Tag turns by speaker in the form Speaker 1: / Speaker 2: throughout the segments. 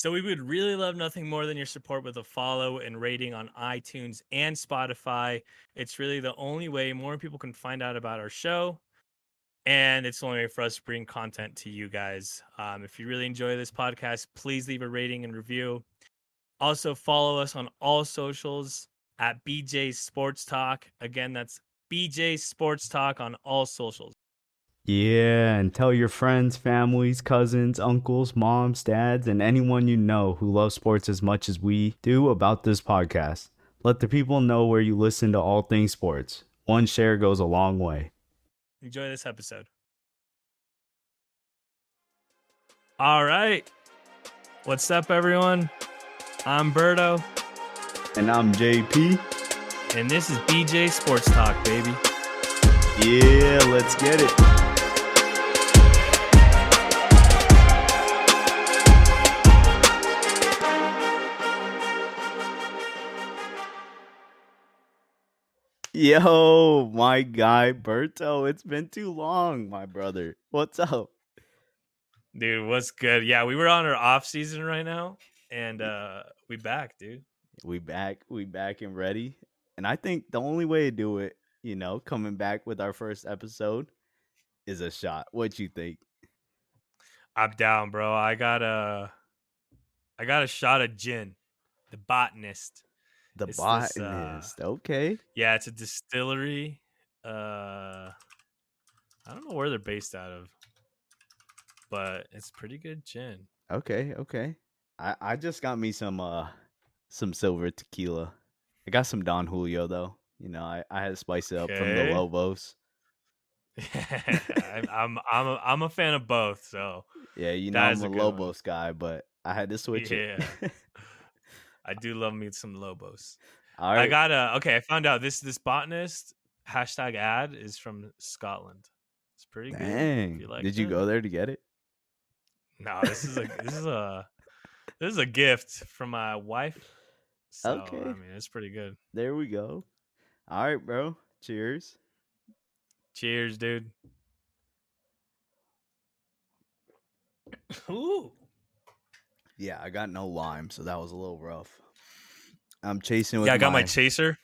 Speaker 1: So we would really love nothing more than your support with a follow and rating on iTunes and Spotify. It's really the only way more people can find out about our show. And it's the only way for us to bring content to you guys. Um, if you really enjoy this podcast, please leave a rating and review. Also, follow us on all socials at BJ Sports Talk. Again, that's BJ Sports Talk on all socials.
Speaker 2: Yeah, and tell your friends, families, cousins, uncles, moms, dads, and anyone you know who loves sports as much as we do about this podcast. Let the people know where you listen to all things sports. One share goes a long way.
Speaker 1: Enjoy this episode. All right. What's up, everyone? I'm Berto,
Speaker 2: And I'm JP.
Speaker 1: and this is BJ Sports Talk, baby.
Speaker 2: Yeah, let's get it. Yo, my guy Berto, it's been too long, my brother. What's up?
Speaker 1: Dude, what's good? Yeah, we were on our off season right now, and uh we back, dude.
Speaker 2: We back, we back and ready. And I think the only way to do it, you know, coming back with our first episode is a shot. What you think?
Speaker 1: I'm down, bro. I got a I got a shot of gin. The botanist.
Speaker 2: The
Speaker 1: It's this, uh,
Speaker 2: botanist. okay.
Speaker 1: Yeah, it's a distillery. Uh I don't know where they're based out of. But it's pretty good gin.
Speaker 2: Okay, okay. I I just got me some uh some silver tequila. I got some Don Julio though. You know, I I had to spice it up from the
Speaker 1: Okay.
Speaker 2: Lobos.
Speaker 1: I'm I'm I'm a, I'm a fan of both, so
Speaker 2: Yeah, you know I'm a
Speaker 1: good one.
Speaker 2: Lobos guy, but I had to switch it.
Speaker 1: I do love me some Lobos.
Speaker 2: All
Speaker 1: I got a okay. I found out this this botanist hashtag ad is from Scotland. It's pretty good.
Speaker 2: Dang.
Speaker 1: you like
Speaker 2: Did you go there to get it?
Speaker 1: No, this is a this is a this is a gift from my wife. So,
Speaker 2: Okay.
Speaker 1: I mean, it's pretty good.
Speaker 2: There we go. All right, bro. Cheers.
Speaker 1: Cheers, dude. Ooh.
Speaker 2: Yeah, I got no lime, so that was a little rough. I'm chasing with
Speaker 1: Yeah, I got my chaser.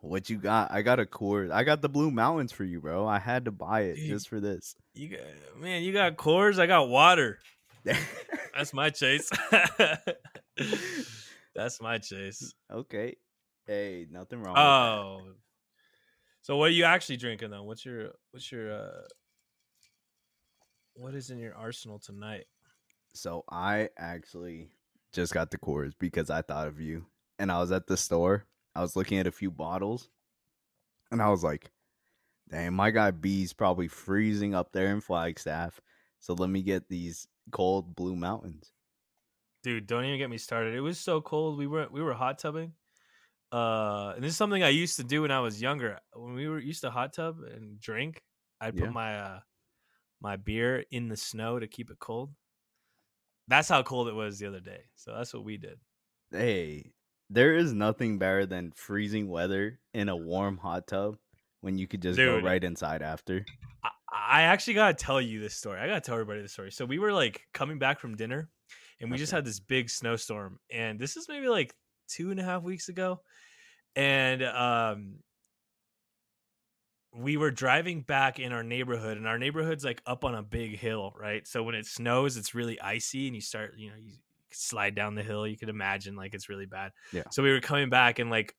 Speaker 2: What you got? I got a Coors. I got the Blue Mountains for you, bro. I had to buy it
Speaker 1: Dude.
Speaker 2: just for this.
Speaker 1: You got man, you got Coors. I got water. That's my chase. That's my chase.
Speaker 2: okay. Hey, nothing wrong.
Speaker 1: Oh. So what are you actually drinking though? What's your what's your uh what is in your arsenal tonight?
Speaker 2: So I actually just got the Coors because I thought of you, and I was at the store. I was looking at a few bottles, and I was like, "Damn, my guy B's probably freezing up there in Flagstaff." So let me get these cold Blue Mountains.
Speaker 1: Dude, don't even get me started. It was so cold. We were we were hot tubbing. Uh and this is something I used to do when I was younger. When we were used to hot tub and drink, I'd put
Speaker 2: Yeah.
Speaker 1: my uh my beer in the snow to keep it cold. That's how cold it was the other day. So that's what we did.
Speaker 2: Hey, there is nothing better than freezing weather in a warm hot tub when you could just
Speaker 1: Dude.
Speaker 2: go right inside after.
Speaker 1: I, I actually gotta tell you this story. I gotta tell everybody this story. So we were like coming back from dinner, and we just had this big snowstorm, and this is maybe like two and a half weeks ago, and um, we were driving back in our neighborhood, and our neighborhood's like up on a big hill, right? So when it snows, it's really icy, and you start, you know, you slide down the hill. You could imagine like it's really bad.
Speaker 2: Yeah.
Speaker 1: So we were coming back, and like,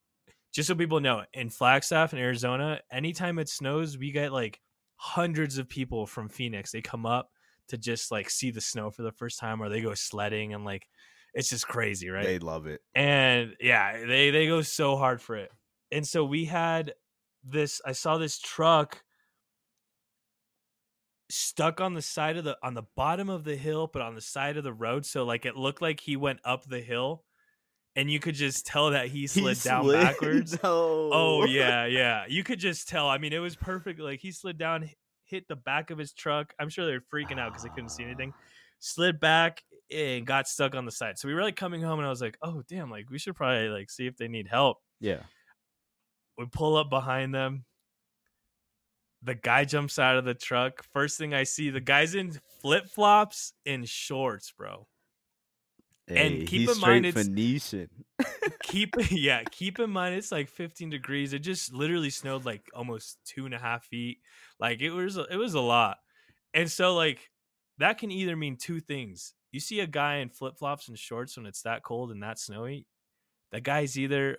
Speaker 1: just so people know, in Flagstaff in Arizona, anytime it snows, we get like hundreds of people from Phoenix. They come up to just like see the snow for the first time, or they go sledding, and like, it's just crazy, right?
Speaker 2: They love it.
Speaker 1: and yeah they they go so hard for it and so we had this i saw this truck stuck on the side of the on the bottom of the hill but on the side of the road so like it looked like he went up the hill and you could just tell that he slid down
Speaker 2: slid?
Speaker 1: backwards oh,
Speaker 2: No.
Speaker 1: oh yeah yeah you could just tell i mean it was perfect like he slid down hit the back of his truck i'm sure they're freaking out because they couldn't see anything slid back and got stuck on the side so we were like coming home and i was like oh damn like we should probably like see if they need help
Speaker 2: Yeah.
Speaker 1: We pull up behind them. The guy jumps out of the truck. First thing i see the guy's in flip-flops and shorts bro.
Speaker 2: Hey,
Speaker 1: keep
Speaker 2: he's
Speaker 1: in mind it's-
Speaker 2: Phoenician.
Speaker 1: keep yeah keep in mind it's like 15 degrees. It just literally snowed like almost two and a half feet. Like it was it was a lot. And so like that can either mean two things. You see a guy in flip-flops and shorts when it's that cold and that snowy that guy's either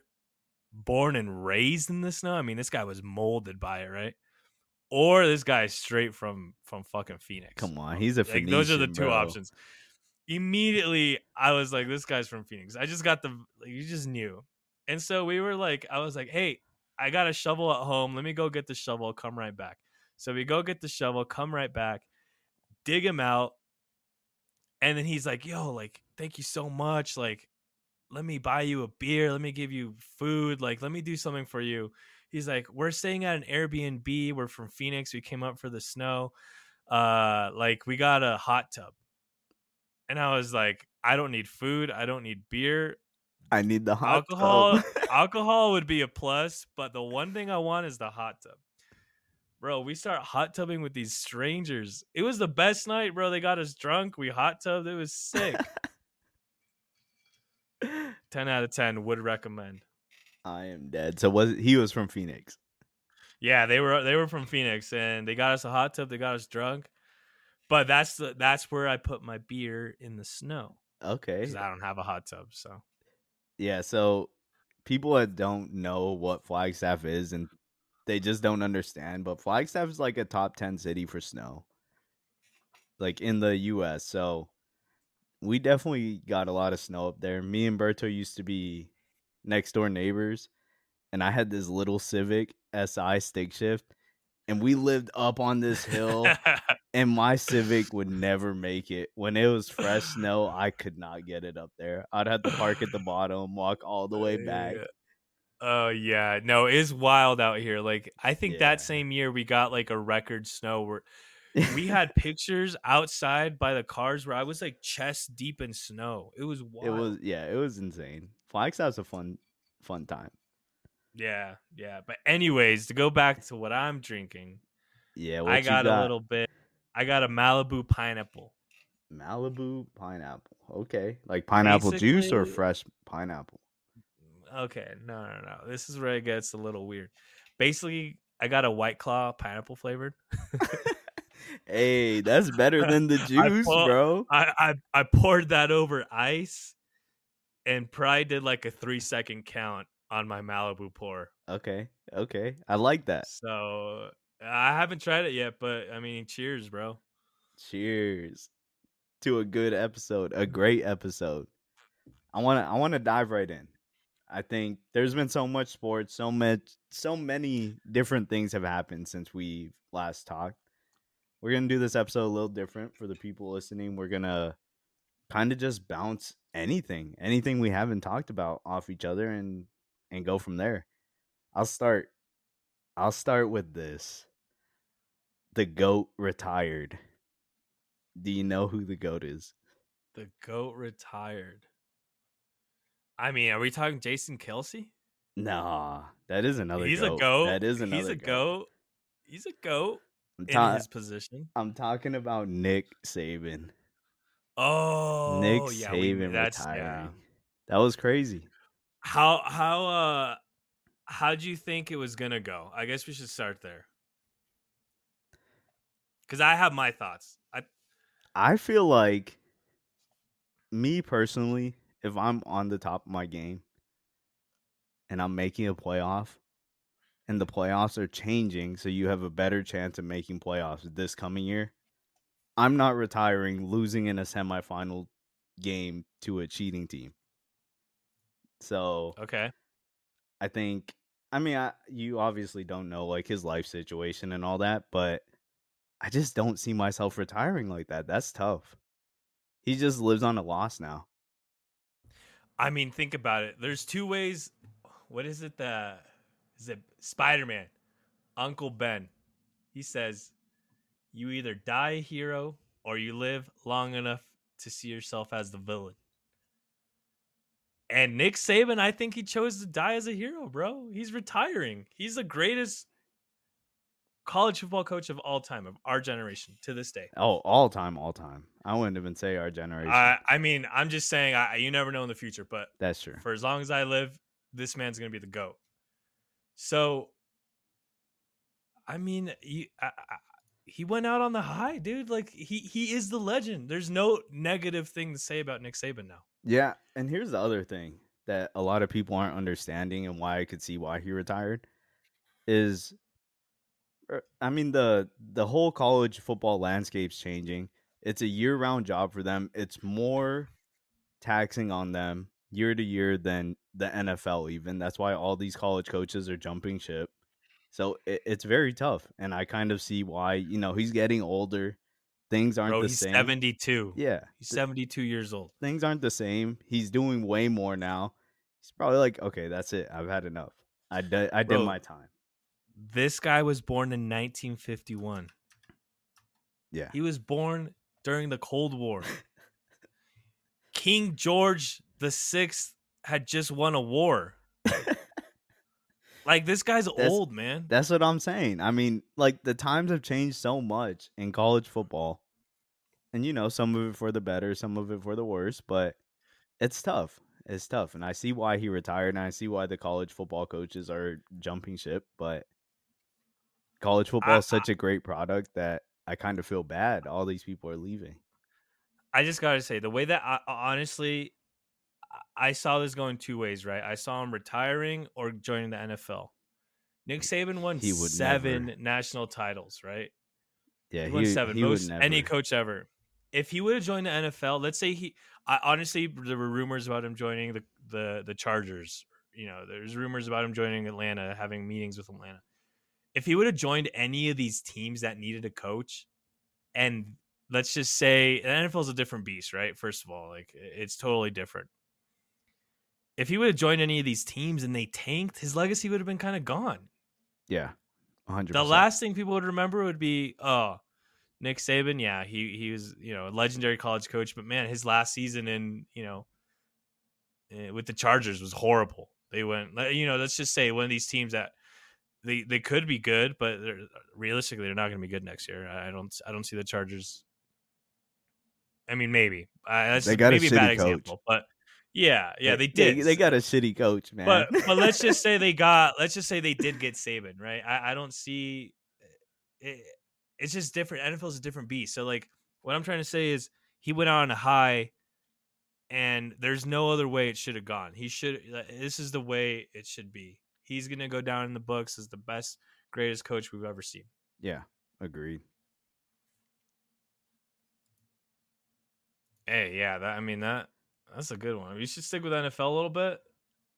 Speaker 1: born and raised in the snow i mean this guy was molded by it right or this guy's straight from from fucking phoenix
Speaker 2: Come on, he's a
Speaker 1: like those are the two
Speaker 2: bro.
Speaker 1: options. Immediately, I was like, "This guy's from Phoenix." I just got the, like, you just knew, and so we were like, I was like, "Hey, I got a shovel at home. Let me go get the shovel. Come right back." So we go get the shovel, come right back, dig him out, and then he's like, "Yo, like, thank you so much. Like, let me buy you a beer. Let me give you food. Like, let me do something for you." He's like, "We're staying at an Airbnb. We're from Phoenix. We came up for the snow. Uh, like, we got a hot tub." And I was like, "I don't need food. I don't need beer.
Speaker 2: I need the hot
Speaker 1: Alcohol,
Speaker 2: tub.
Speaker 1: alcohol would be a plus, but the one thing I want is the hot tub." Bro, we start hot tubbing with these strangers. It was the best night, bro. They got us drunk. We hot tubbed. It was sick. 10 out of 10 would recommend.
Speaker 2: I am dead. So was he was from Phoenix?
Speaker 1: Yeah, they were they were from Phoenix and they got us a hot tub, they got us drunk. But that's the that's where I put my beer in the snow
Speaker 2: Okay.
Speaker 1: cuz I don't have a hot tub, so.
Speaker 2: Yeah, so people that don't know what Flagstaff is and they just don't understand, but Flagstaff is like a top 10 city for snow. Like in the US. So we definitely got a lot of snow up there. Me and Berto used to be next door neighbors and I had this little Civic SI stick shift and we lived up on this hill and my Civic would never make it. When it was fresh snow, I could not get it up there. I'd have to park at the bottom, walk all the way back.
Speaker 1: Oh yeah, no, it's wild out here. Like I think
Speaker 2: Yeah.
Speaker 1: that same year we got like a record snow where we had pictures outside by the cars where I was like chest deep in snow. It was wild.
Speaker 2: it was yeah, it was insane. Flagstaff's a fun fun time.
Speaker 1: Yeah, yeah. But anyways, to go back to what I'm drinking,
Speaker 2: Yeah, what
Speaker 1: I
Speaker 2: you
Speaker 1: got, a little bit. I got a Malibu pineapple.
Speaker 2: Malibu pineapple. Okay. Like pineapple juice or fresh pineapple?
Speaker 1: Okay, no, no, no. This is where it gets a little weird. Basically, I got a White Claw pineapple flavored.
Speaker 2: hey, that's better than the
Speaker 1: I
Speaker 2: juice, bro.
Speaker 1: I, I I poured that over ice, and probably did like a three second count on my Malibu pour.
Speaker 2: Okay. Okay. I like that.
Speaker 1: So I haven't tried it yet, but I mean, cheers, bro.
Speaker 2: Cheers to a good episode, a great episode. I want to I want to dive right in. I think there's been so much sports, so much so many different things have happened since we last talked. We're going to do this episode a little different for the people listening. We're going to kind of just bounce anything, anything we haven't talked about off each other and and go from there. I'll start I'll start with this. The goat retired. Do you know who the goat is?
Speaker 1: The goat retired. I mean, are we talking Jason Kelce?
Speaker 2: Nah, that is another.
Speaker 1: He's
Speaker 2: goat.
Speaker 1: a goat.
Speaker 2: That is another.
Speaker 1: He's a goat. He's a goat
Speaker 2: I'm,
Speaker 1: in his position.
Speaker 2: I'm talking about Nick Saban.
Speaker 1: Oh,
Speaker 2: Nick
Speaker 1: yeah, we-
Speaker 2: Saban
Speaker 1: that's
Speaker 2: retiring.
Speaker 1: yeah.
Speaker 2: That was crazy.
Speaker 1: How how uh how'd you think it was gonna go? I guess we should start there. Cause I have my thoughts. I
Speaker 2: I feel like me personally, if I'm on the top of my game and I'm making a playoff and the playoffs are changing so you have a better chance of making playoffs this coming year, I'm not retiring losing in a semifinal game to a cheating team. So
Speaker 1: okay.
Speaker 2: I think I mean I, you obviously don't know like his life situation and all that, but I just don't see myself retiring like that. That's tough. He just lives on a loss now.
Speaker 1: I mean, think about it. There's two ways. What is it? The is it Spider Man? Uncle Ben. He says, "You either die a hero or you live long enough to see yourself as the villain." And Nick Saban, I think he chose to die as a hero, bro. He's retiring. He's the greatest college football coach of all time of our generation to this day.
Speaker 2: Oh, all time, all time. I wouldn't even say our generation.
Speaker 1: I I mean, I'm just saying, I, you never know in the future, but
Speaker 2: That's true.
Speaker 1: for as long as I live, this man's gonna be the goat. So, I mean, he, I, I, he went out on the high, dude. Like he he is the legend. There's no negative thing to say about Nick Saban now.
Speaker 2: Yeah, and here's the other thing that a lot of people aren't understanding and why I could see why he retired is er, I mean the the whole college football landscape's changing. It's a year-round job for them. It's more taxing on them year to year than the NFL even. That's why all these college coaches are jumping ship. So it, it's very tough and I kind of see why, you know, he's getting older. Things aren't
Speaker 1: Bro,
Speaker 2: the
Speaker 1: he's
Speaker 2: same.
Speaker 1: 72.
Speaker 2: Yeah.
Speaker 1: He's 72 years old.
Speaker 2: things aren't the same. He's doing way more now. He's probably like, okay, that's it. I've had enough. I did. I did
Speaker 1: Bro.
Speaker 2: my time.
Speaker 1: This guy was born in 1951.
Speaker 2: Yeah.
Speaker 1: He was born during the Cold War. King George the Sixth had just won a war. Like this guy's
Speaker 2: That's-
Speaker 1: old, man.
Speaker 2: That's what I'm saying. I mean, like the times have changed so much in college football, and you know, some of it for the better, some of it for the worse. But it's tough. It's tough, and I see why he retired, and I see why the college football coaches are jumping ship. But college football is such a great product that I kind of feel bad. All these people are leaving.
Speaker 1: I just gotta say the way that I honestly, I saw this going two ways. Right, I saw him retiring or joining the NFL. Nick Saban won
Speaker 2: He would
Speaker 1: seven
Speaker 2: never.
Speaker 1: national titles. Right,
Speaker 2: Yeah,
Speaker 1: he won seven,
Speaker 2: he
Speaker 1: most any coach ever. If he would have joined the NFL, let's say he, I honestly there were rumors about him joining the the the Chargers. You know, there's rumors about him joining Atlanta, having meetings with Atlanta. If he would have joined any of these teams that needed a coach, and let's just say the NFL is a different beast, right? First of all, like it's totally different. If he would have joined any of these teams and they tanked, his legacy would have been kind of gone.
Speaker 2: Yeah, hundred.
Speaker 1: The last thing people would remember would be, oh, Nick Saban. Yeah, he he was you know a legendary college coach, but man, his last season in you know eh, with the Chargers was horrible. They went, you know, let's just say one of these teams that they they could be good, but they're, realistically they're not going to be good next year. I don't I don't see the Chargers. I mean, maybe uh, that's
Speaker 2: They got a
Speaker 1: maybe a, bad
Speaker 2: coach.
Speaker 1: example, but yeah, yeah, they did.
Speaker 2: They, got a shitty coach, man.
Speaker 1: But but let's just say they got let's just say they did get Saban, right? I, I don't see it, it's just different. NFL's a different beast. So like what I'm trying to say is he went out on a high and there's no other way it should have gone. He should this is the way it should be. He's going to go down in the books as the best greatest coach we've ever seen.
Speaker 2: yeah, agreed.
Speaker 1: Hey, yeah, that I mean that that's a good one. We should stick with NFL a little bit.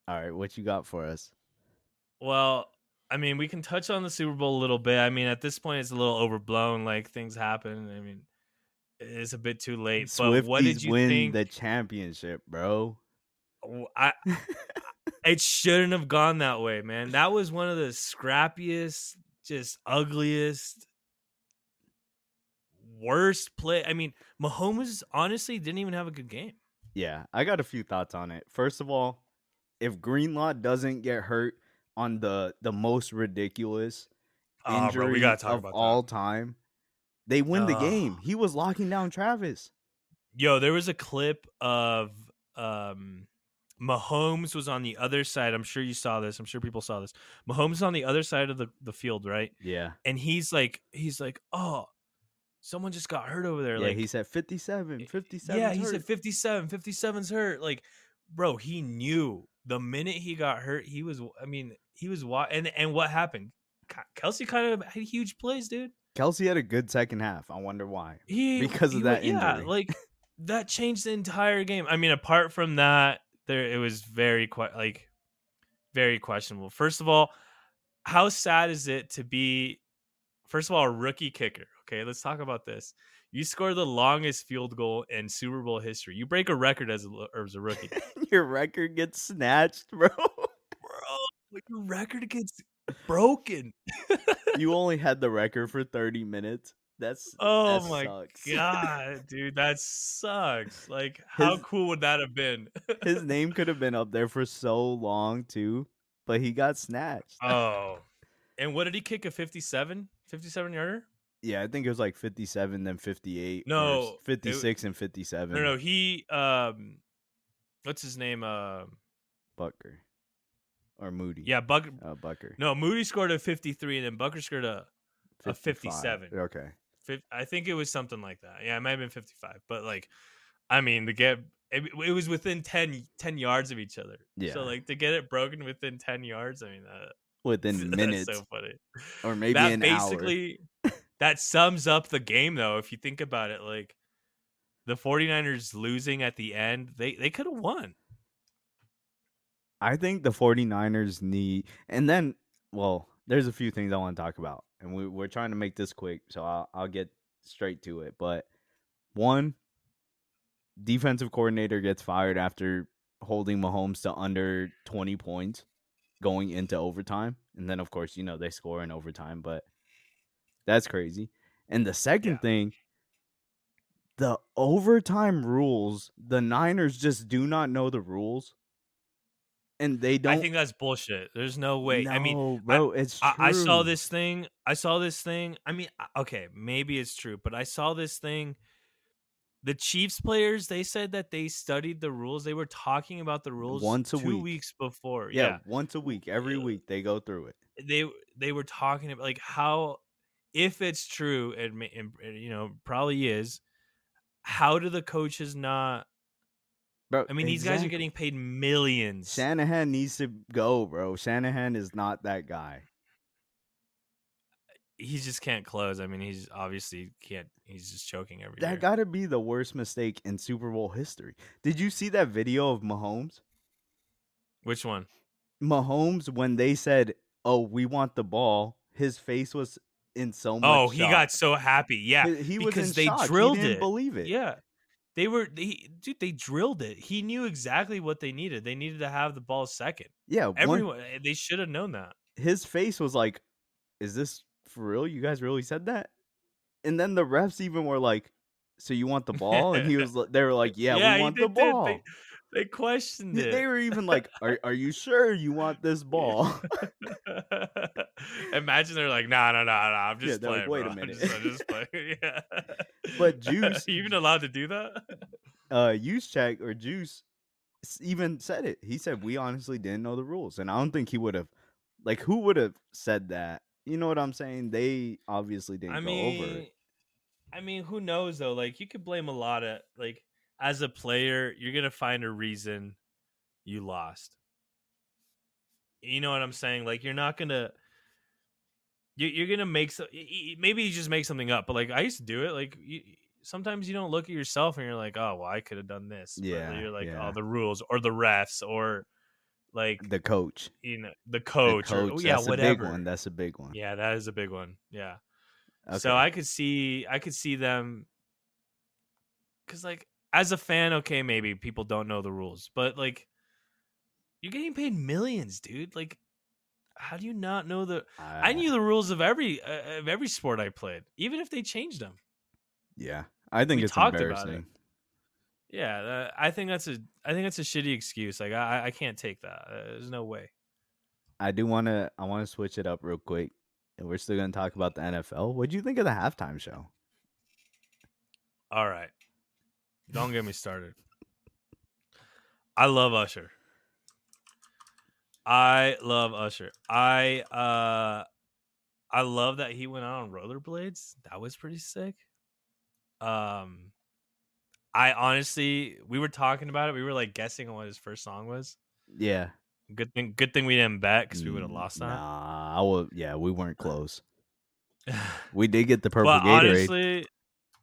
Speaker 2: All right, what you got for us?
Speaker 1: Well, I mean, we can touch on the Super Bowl a little bit. I mean, at this point, it's a little overblown. Like things happen. I mean, it's a bit too late. But what did you
Speaker 2: win
Speaker 1: think?
Speaker 2: the championship, bro?
Speaker 1: I it shouldn't have gone that way, man. That was one of the scrappiest, just ugliest, worst play. I mean, Mahomes honestly didn't even have a good game.
Speaker 2: Yeah, I got a few thoughts on it. First of all, if Greenlaw doesn't get hurt on the the most ridiculous
Speaker 1: Oh,
Speaker 2: injury
Speaker 1: bro, we gotta talk
Speaker 2: of
Speaker 1: about
Speaker 2: all
Speaker 1: that.
Speaker 2: time, they win the game. He was locking down Travis.
Speaker 1: Yo, there was a clip of um Mahomes was on the other side. I'm sure you saw this. I'm sure people saw this. Mahomes is on the other side of the, the field, right?
Speaker 2: Yeah,
Speaker 1: And he's like, he's like, oh, someone just got hurt over there.
Speaker 2: yeah.
Speaker 1: like,
Speaker 2: he said 57, 57.
Speaker 1: yeah, he said 57. 57's hurt. Like, bro, he knew the minute he got hurt, he was. I mean, he was. wa- And and what happened? Kelce kind of had huge plays, dude.
Speaker 2: Kelce had a good second half. I wonder why.
Speaker 1: He
Speaker 2: Because of
Speaker 1: he
Speaker 2: that
Speaker 1: Yeah,
Speaker 2: injury.
Speaker 1: like that changed the entire game. I mean, apart from that, there it was very like very questionable. First of all, how sad is it to be first of all a rookie kicker? Okay, let's talk about this. You score the longest field goal in Super Bowl history. You break a record as a as a rookie,
Speaker 2: Your record gets snatched, bro.
Speaker 1: bro. Your record gets broken.
Speaker 2: you only had the record for 30 minutes. That's
Speaker 1: Oh
Speaker 2: that
Speaker 1: my
Speaker 2: sucks.
Speaker 1: God, dude, that sucks. Like, how
Speaker 2: His-
Speaker 1: cool would that have been?
Speaker 2: His name could have been up there for so long too, but he got snatched.
Speaker 1: Oh. And what did he kick a 57? 57 yarder?
Speaker 2: Yeah, I think it was like 57, then 58.
Speaker 1: No,
Speaker 2: s- 56 and 57.
Speaker 1: No, no, he um what's his name? Uh
Speaker 2: Butker. Or Moody.
Speaker 1: yeah, Buck
Speaker 2: Uh, Butker.
Speaker 1: No, Moody scored a 53 and then Butker scored a a 57.
Speaker 2: Okay.
Speaker 1: I think it was something like that. Yeah, it might have been 55, but like I mean, to get it, it was within 10, 10 yards of each other.
Speaker 2: Yeah.
Speaker 1: So like to get it broken within 10 yards, I mean, that,
Speaker 2: Within
Speaker 1: that's
Speaker 2: minutes.
Speaker 1: so funny.
Speaker 2: or maybe
Speaker 1: that
Speaker 2: an hour.
Speaker 1: That sums up the game though if you think about it like the 49ers losing at the end they they could have won
Speaker 2: I think the 49ers need, and then, well, there's a few things I want to talk about, and we, we're trying to make this quick, so I'll, I'll get straight to it. But one, defensive coordinator gets fired after holding Mahomes to under 20 points going into overtime. And then, of course, you know, they score in overtime, but that's crazy. And the second
Speaker 1: Yeah.
Speaker 2: thing, the overtime rules, the Niners just do not know the rules. And they don't
Speaker 1: i think that's bullshit there's no way i mean
Speaker 2: no, bro, it's
Speaker 1: I, I saw this thing i saw this thing i mean okay maybe it's true but i saw this thing the chiefs players they said that they studied the rules they were talking about the rules
Speaker 2: Once a
Speaker 1: two
Speaker 2: week.
Speaker 1: weeks before
Speaker 2: Yeah,
Speaker 1: yeah
Speaker 2: once a week, every
Speaker 1: Yeah.
Speaker 2: week they go through it.
Speaker 1: they they were talking about like how if it's true and, ma- and and, you know probably is how do the coaches not
Speaker 2: Bro,
Speaker 1: i mean these guys are getting paid millions
Speaker 2: Shanahan needs to go, bro. Shanahan is not that guy.
Speaker 1: he just can't close i mean he's obviously can't he's just choking every
Speaker 2: That
Speaker 1: year.
Speaker 2: got to be the worst mistake in Super Bowl history. Did you see that video of Mahomes?
Speaker 1: which one
Speaker 2: Mahomes when they said, "Oh, we want the ball," his face was in so much.
Speaker 1: oh he
Speaker 2: shock.
Speaker 1: got so happy yeah
Speaker 2: He- he was
Speaker 1: because they
Speaker 2: shock.
Speaker 1: Drilled
Speaker 2: didn't
Speaker 1: it
Speaker 2: believe it.
Speaker 1: yeah they were they dude they drilled it he knew exactly what they needed they needed to have the ball second
Speaker 2: yeah.
Speaker 1: everyone eh, they should have known that
Speaker 2: his face was like, "Is this for real? You guys really said that?" And then the refs even were like, "So you want the ball?" And he was, they were like, "Yeah, we want
Speaker 1: they
Speaker 2: the
Speaker 1: did.
Speaker 2: ball."
Speaker 1: They, they questioned it.
Speaker 2: They were even like, "Are are you sure you want this ball?"
Speaker 1: Imagine they're like, no, no, no, no. I'm just
Speaker 2: like,
Speaker 1: playing.
Speaker 2: "Wait a
Speaker 1: bro. I'm
Speaker 2: minute."
Speaker 1: just, I'm just playing. Yeah.
Speaker 2: But Juice-
Speaker 1: you even allowed to do that?
Speaker 2: uh, Juszczyk or Juice even said it. He said we honestly didn't know the rules, and I don't think he would have. Like, who would have said that? You know what I'm saying? They obviously didn't
Speaker 1: I
Speaker 2: go
Speaker 1: mean,
Speaker 2: over it.
Speaker 1: I mean, who knows though? Like, you could blame a lot of like as a player, you're gonna find a reason you lost. You know what I'm saying? Like, you're not gonna. you- You're gonna make so y- y- maybe you just make something up, but like I used to do it. Like you, sometimes you don't look at yourself and you're like, oh well, I could have done this. But
Speaker 2: Yeah,
Speaker 1: you're like, oh,
Speaker 2: yeah.
Speaker 1: oh, the rules or the refs or like
Speaker 2: The coach,
Speaker 1: you know the
Speaker 2: the
Speaker 1: coach, or, oh, yeah,
Speaker 2: that's
Speaker 1: whatever.
Speaker 2: a big one. That's a big one.
Speaker 1: Yeah, that is a big one. Yeah.
Speaker 2: Okay.
Speaker 1: So I could see I could see them cuz like as a fan okay maybe people don't know the rules, but like you're getting paid millions, dude. Like how do you not know the I
Speaker 2: Uh,
Speaker 1: knew the rules of every uh, of every sport I played, even if they changed them.
Speaker 2: Yeah, I think
Speaker 1: We
Speaker 2: it's
Speaker 1: talked about it. Yeah, uh, I think that's a I think that's a shitty excuse. Like I I can't take that. Uh, there's no way.
Speaker 2: I do want to. I want to switch it up real quick, and we're still going to talk about the NFL. What do you think of the halftime show?
Speaker 1: All right. Don't get me started. I love Usher. I love Usher. I uh I love that he went out on rollerblades. That was pretty sick. Um I honestly we were talking about it. We were like guessing on what his first song was.
Speaker 2: Yeah,
Speaker 1: Good thing good thing we didn't bet because we would have
Speaker 2: Mm,
Speaker 1: lost that.
Speaker 2: Nah, I will. Yeah, we weren't close. We did get the purple
Speaker 1: but
Speaker 2: Gatorade.
Speaker 1: honestly,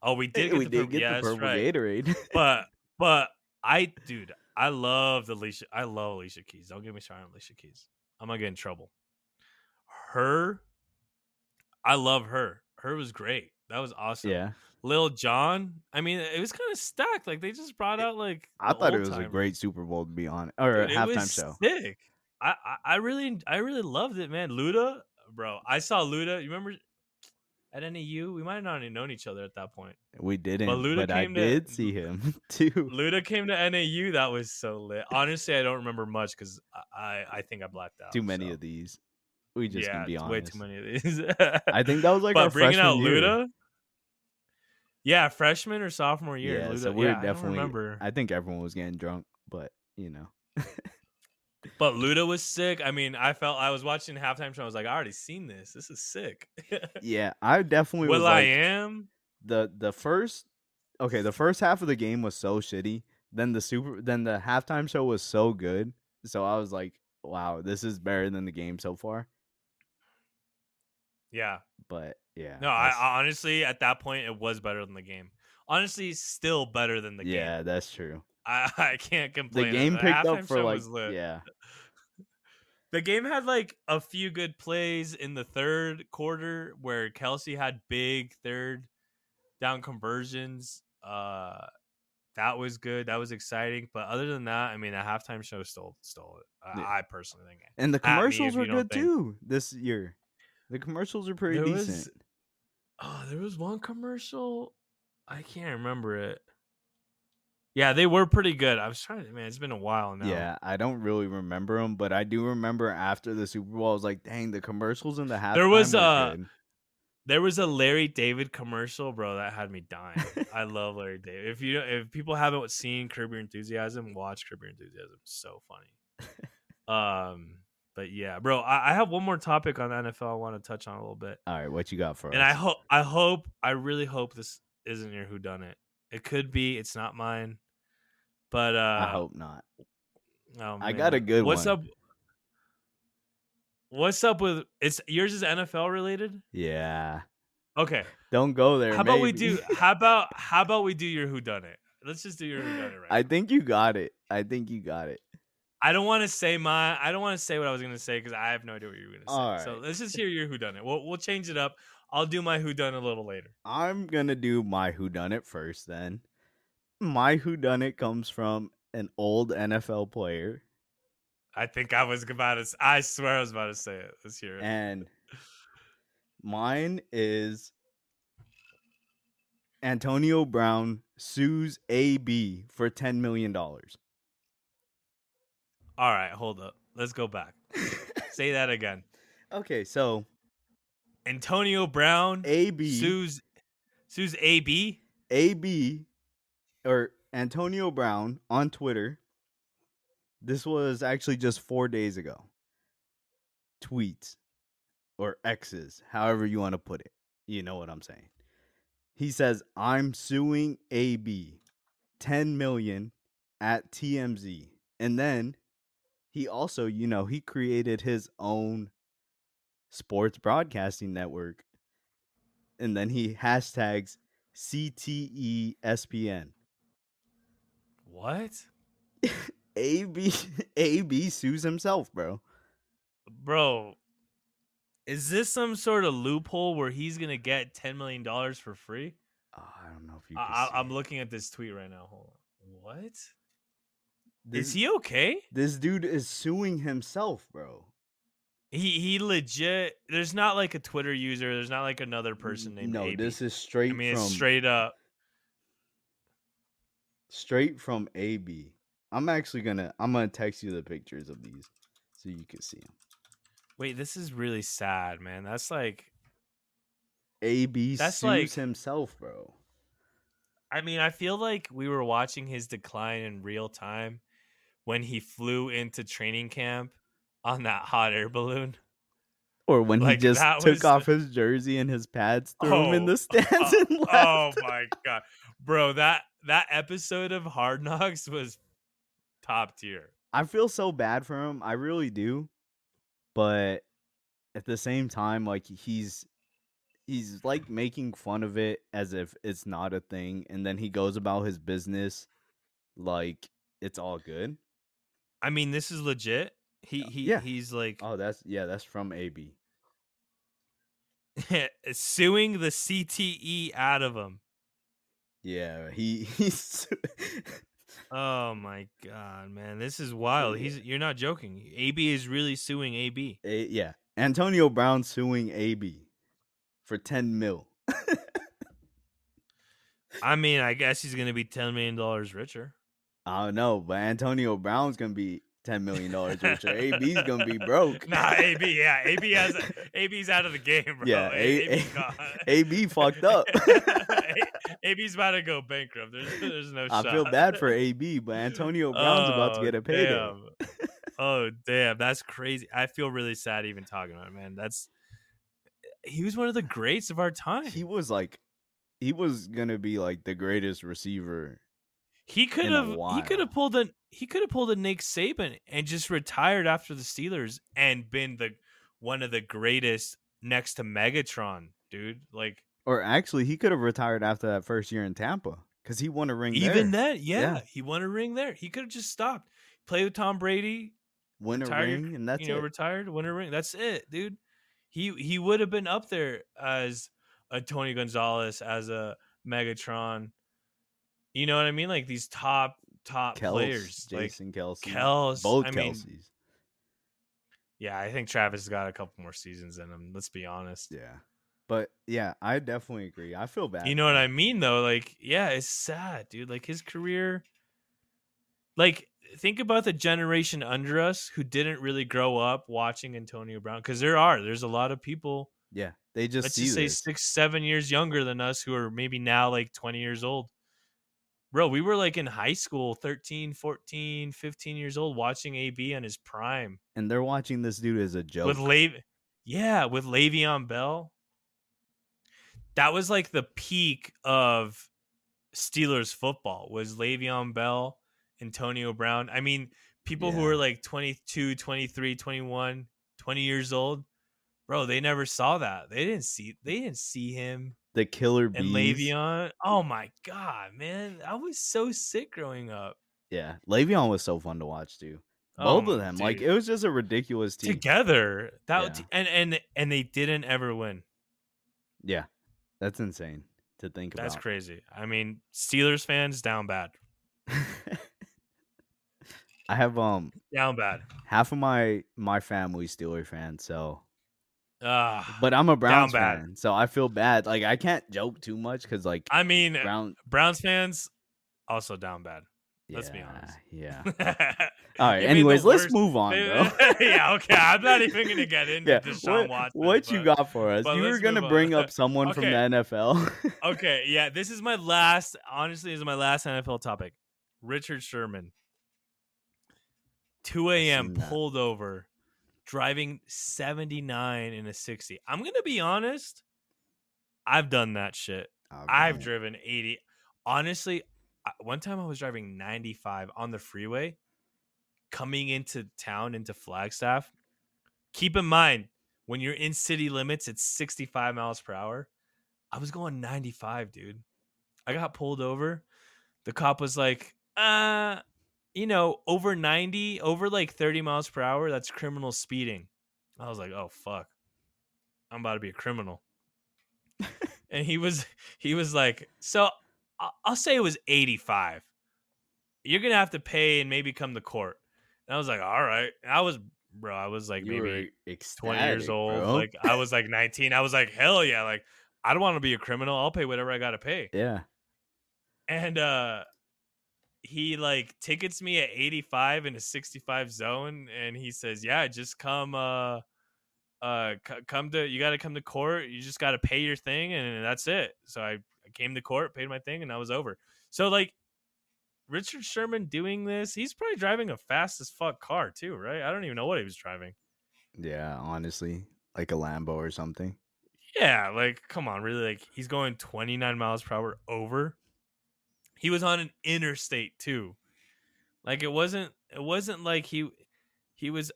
Speaker 1: oh, we eh, did. Get
Speaker 2: we
Speaker 1: the
Speaker 2: did
Speaker 1: purple,
Speaker 2: get
Speaker 1: yeah,
Speaker 2: the purple
Speaker 1: right.
Speaker 2: Gatorade.
Speaker 1: but but I dude, I love the Alicia. I love Alicia Keys. Don't get me started on Alicia Keys. I'm gonna get in trouble. Her, I love her. Her was great. That was awesome.
Speaker 2: yeah,
Speaker 1: Lil Jon. I mean, it was kind of stacked. Like they just brought eh, out like
Speaker 2: I thought it was a great Super Bowl to be honest, or a
Speaker 1: Dude, it
Speaker 2: halftime
Speaker 1: was
Speaker 2: show.
Speaker 1: Sick. I, I I really I really loved it, man. Luda, bro. I saw Luda. You remember at NAU? We might have not even known each other at that point.
Speaker 2: We didn't, but,
Speaker 1: Luda
Speaker 2: I
Speaker 1: came to-
Speaker 2: did see him too.
Speaker 1: Luda came to NAU. That was so lit. Honestly, I don't remember much because I, I I think I blacked out.
Speaker 2: Too many
Speaker 1: so.
Speaker 2: of these. We just
Speaker 1: yeah,
Speaker 2: can be honest.
Speaker 1: way too many of these.
Speaker 2: I think that was like
Speaker 1: but
Speaker 2: our
Speaker 1: bringing
Speaker 2: freshman
Speaker 1: out
Speaker 2: year.
Speaker 1: Luda. Yeah, freshman or sophomore year.
Speaker 2: Yeah,
Speaker 1: Luda,
Speaker 2: so we're
Speaker 1: yeah, I
Speaker 2: definitely.
Speaker 1: remember.
Speaker 2: I think everyone was getting drunk, but you know.
Speaker 1: But Luda was sick. I mean, I felt I was watching halftime show. I was like, I already seen this. This is sick.
Speaker 2: Yeah, I definitely was
Speaker 1: Will I
Speaker 2: like
Speaker 1: am.
Speaker 2: the the first. Okay, the first half of the game was so shitty. Then the super. Then the halftime show was so good. So I was like, wow, this is better than the game so far.
Speaker 1: Yeah.
Speaker 2: But yeah.
Speaker 1: No, I, I honestly at that point it was better than the game. Honestly, still better than the
Speaker 2: yeah,
Speaker 1: game.
Speaker 2: Yeah, that's true.
Speaker 1: I, I can't complain.
Speaker 2: The
Speaker 1: complain.
Speaker 2: game picked up for like
Speaker 1: was lit.
Speaker 2: yeah.
Speaker 1: The game had like a few good plays in the third quarter where Kelce had big third down conversions. Uh that was good. That was exciting. But other than that, I mean, the halftime show stole stole it. I,
Speaker 2: Yeah.
Speaker 1: I personally think.
Speaker 2: And the
Speaker 1: At me
Speaker 2: commercials were good
Speaker 1: think-
Speaker 2: too this year. The commercials are pretty
Speaker 1: There was-
Speaker 2: decent.
Speaker 1: Oh, there was one commercial. I can't remember it. Yeah, they were pretty good. I was trying to man, it's been a while now.
Speaker 2: Yeah, I don't really remember them, but I do remember after the Super Bowl, I was like, "Dang, the commercials in the half."
Speaker 1: There was, uh, There was a Larry David commercial, bro, that had me dying. I love Larry David. If you if people haven't seen Curb Your Enthusiasm, watch Curb Your Enthusiasm. It's so funny. um, but yeah, bro, I, I have one more topic on the NFL I want to touch on a little bit,
Speaker 2: All right, what you got for us?
Speaker 1: and I hope I hope I really hope this isn't your who done it. It could be. It's not mine. But uh,
Speaker 2: I hope not.
Speaker 1: oh,
Speaker 2: I got a good
Speaker 1: What's
Speaker 2: one.
Speaker 1: up? What's up with it's yours is NFL related?
Speaker 2: Yeah,
Speaker 1: Okay.
Speaker 2: don't go there.
Speaker 1: How about we do? How about how about we do your who done it? Let's just do your who done it right.
Speaker 2: I
Speaker 1: now.
Speaker 2: think you got it. I think you got it.
Speaker 1: I don't want to say my. I don't want to say what I was gonna say because I have no idea what you were gonna say.
Speaker 2: All
Speaker 1: So let's just hear your who done it. We'll we'll change it up. I'll do my who done a little later.
Speaker 2: I'm gonna do my who done it first. Then my who done it comes from an old NFL player,
Speaker 1: I think I was about to. I swear I was about to say it. Let's hear it.
Speaker 2: and mine is Antonio Brown sues AB for ten million dollars.
Speaker 1: All right, hold up. Let's go back. Say that again.
Speaker 2: okay, so
Speaker 1: Antonio Brown
Speaker 2: AB
Speaker 1: sues sues AB.
Speaker 2: AB or Antonio Brown on Twitter. This was actually just four days ago. Tweets or X's, however you want to put it. You know what I'm saying. He says, I'm suing AB 10 million at TMZ. And then he also, you know, he created his own sports broadcasting network. And then he hashtags E CTESPN.
Speaker 1: What,
Speaker 2: AB AB sues himself, bro.
Speaker 1: bro? Is this some sort of loophole where he's gonna get ten million dollars for free?
Speaker 2: Oh, I don't know if you.
Speaker 1: I,
Speaker 2: can
Speaker 1: I,
Speaker 2: see
Speaker 1: I'm
Speaker 2: it.
Speaker 1: looking at this tweet right now. Hold on. What is
Speaker 2: This,
Speaker 1: he okay?
Speaker 2: This dude is suing himself, bro.
Speaker 1: He he legit. There's not like a Twitter user. There's not like another person named.
Speaker 2: no,
Speaker 1: AB.
Speaker 2: this is straight
Speaker 1: I mean,
Speaker 2: from
Speaker 1: it's straight up.
Speaker 2: straight from AB. I'm actually gonna I'm gonna text you the pictures of these so you can see them.
Speaker 1: Wait, this is really sad, man. That's like.
Speaker 2: AB
Speaker 1: That's
Speaker 2: sues
Speaker 1: like-
Speaker 2: himself, bro.
Speaker 1: I mean, I feel like we were watching his decline in real time when he flew into training camp on that hot air balloon.
Speaker 2: Or when
Speaker 1: Like,
Speaker 2: he just took
Speaker 1: was-
Speaker 2: off his jersey and his pads, threw him in
Speaker 1: Oh,
Speaker 2: the oh, stands,
Speaker 1: oh,
Speaker 2: and left.
Speaker 1: Oh my god, bro! That that episode of Hard Knocks was top tier.
Speaker 2: I feel so bad for him. I really do. But at the same time, like he's he's like making fun of it as if it's not a thing, and then he goes about his business like it's all good.
Speaker 1: I mean, this is legit. He he
Speaker 2: Yeah.
Speaker 1: he's like
Speaker 2: Oh, that's yeah, that's from AB.
Speaker 1: suing the CTE out of him.
Speaker 2: Yeah, he he's
Speaker 1: Oh my god, man, this is wild. He's you're not joking. AB is really suing AB.
Speaker 2: A- yeah, Antonio Brown suing AB for ten mil.
Speaker 1: I mean, I guess he's gonna be ten million dollars richer.
Speaker 2: I don't know, but Antonio Brown's gonna be ten million dollars richer. AB's gonna be broke.
Speaker 1: Nah, AB, yeah, AB has AB's out of the game, bro.
Speaker 2: Yeah, A-
Speaker 1: AB's
Speaker 2: A-. AB fucked up.
Speaker 1: AB's about to go bankrupt. There's, there's no
Speaker 2: I
Speaker 1: shot.
Speaker 2: feel bad for AB, but Antonio Brown's about to
Speaker 1: Oh,
Speaker 2: get a payday.
Speaker 1: damn. oh damn, that's crazy. I feel really sad even talking about it, man. That's he was one of the greats of our time.
Speaker 2: He was like, he was gonna be like the greatest receiver.
Speaker 1: He could have he could have pulled a he could have pulled a Nick Saban and just retired after the Steelers and been the one of the greatest next to Megatron, dude. Like
Speaker 2: Or actually, he could have retired after that first year in Tampa because he won a ring
Speaker 1: even
Speaker 2: there.
Speaker 1: then, yeah,
Speaker 2: Yeah.
Speaker 1: he won a ring there. He could have just stopped, played with Tom Brady,
Speaker 2: win a ring, and that's
Speaker 1: you know,
Speaker 2: it.
Speaker 1: retired, win a ring. That's it, dude. He he would have been up there as a Tony Gonzalez, as a Megatron. You know what I mean? Like these top top
Speaker 2: Kels,
Speaker 1: players, like
Speaker 2: Kelce,
Speaker 1: Kels.
Speaker 2: both
Speaker 1: I mean, Yeah, I think Travis has got a couple more seasons in him. Let's be honest.
Speaker 2: yeah, but yeah, I definitely agree. I feel bad.
Speaker 1: You know what I mean, though? Like, yeah, it's sad, dude. Like his career. Like, think about the generation under us who didn't really grow up watching Antonio Brown, because there are. There's a lot of people.
Speaker 2: Yeah, they just
Speaker 1: let's just say
Speaker 2: this.
Speaker 1: six, seven years younger than us who are maybe now like 20 years old. Bro, we were like in high school, 13, 14, 15 years old, watching AB on his prime.
Speaker 2: and they're watching this dude as a joke.
Speaker 1: with Lev, yeah, with Le'Veon Bell. That was like the peak of Steelers football. Was Le'Veon Bell, Antonio Brown? I mean, people who
Speaker 2: Yeah.
Speaker 1: were like 22, 23, 21, 20 years old, bro, they never saw that. They didn't see. They didn't see him
Speaker 2: the killer
Speaker 1: and. Le'Veon. Oh my god, man, I was so sick growing up.
Speaker 2: Yeah, Le'Veon was so fun to watch too.
Speaker 1: Oh,
Speaker 2: Both of them, like it was just a ridiculous team.
Speaker 1: together. That
Speaker 2: Yeah.
Speaker 1: and and and they didn't ever win.
Speaker 2: Yeah, that's insane to think
Speaker 1: That's
Speaker 2: about.
Speaker 1: That's crazy. I mean, Steelers fans down bad.
Speaker 2: I have um
Speaker 1: Down bad.
Speaker 2: half of my my family Steeler fans, so
Speaker 1: Ah,
Speaker 2: but I'm a Browns fan, so I feel bad. Like I can't joke too much because like
Speaker 1: I mean,
Speaker 2: Brown.
Speaker 1: Browns fans also down bad. Let's be honest.
Speaker 2: Yeah.
Speaker 1: All
Speaker 2: right. Anyways, let's move on, bro.
Speaker 1: yeah, okay. I'm not even gonna get into
Speaker 2: yeah.
Speaker 1: Deshaun
Speaker 2: What,
Speaker 1: Watson.
Speaker 2: what you
Speaker 1: but-
Speaker 2: got for us? You were gonna
Speaker 1: move on.
Speaker 2: bring up someone from the NFL.
Speaker 1: Okay, yeah. This is my last. Honestly, this is my last NFL topic. Richard Sherman. 2 a.m. pulled over, driving 79 in a 60. I'm gonna be honest. I've done that shit.
Speaker 2: Oh,
Speaker 1: I've driven 80. Honestly, one time I was driving 95 on the freeway coming into town into Flagstaff. Keep in mind, when you're in city limits, it's 65 miles per hour. I was going 95, dude. I got pulled over. The cop was like, uh, you know, over 90, over like 30 miles per hour, that's criminal speeding. I was like, oh, fuck. I'm about to be a criminal. and he was he was like, so I'll say it was 85. You're gonna have to pay and maybe come to court. And I was like, all right. And I was, bro, I was like
Speaker 2: You
Speaker 1: maybe
Speaker 2: were
Speaker 1: 20 years old.
Speaker 2: bro.
Speaker 1: Like I was like 19. I was like, hell yeah. Like I don't want to be a criminal. I'll pay whatever I gotta pay.
Speaker 2: yeah.
Speaker 1: And uh he like tickets me at 85 in a 65 zone and he says, Yeah, just come uh uh c- come to you gotta come to court. You just gotta pay your thing and that's it. So I, I came to court, paid my thing, and I was over. So like Richard Sherman doing this, he's probably driving a fast as fuck car too, right? I don't even know what he was driving.
Speaker 2: Yeah. Honestly, like a Lambo or something.
Speaker 1: Yeah, like come on, really? Like he's going 29 miles per hour over. He was on an interstate too. Like it wasn't it wasn't like he he was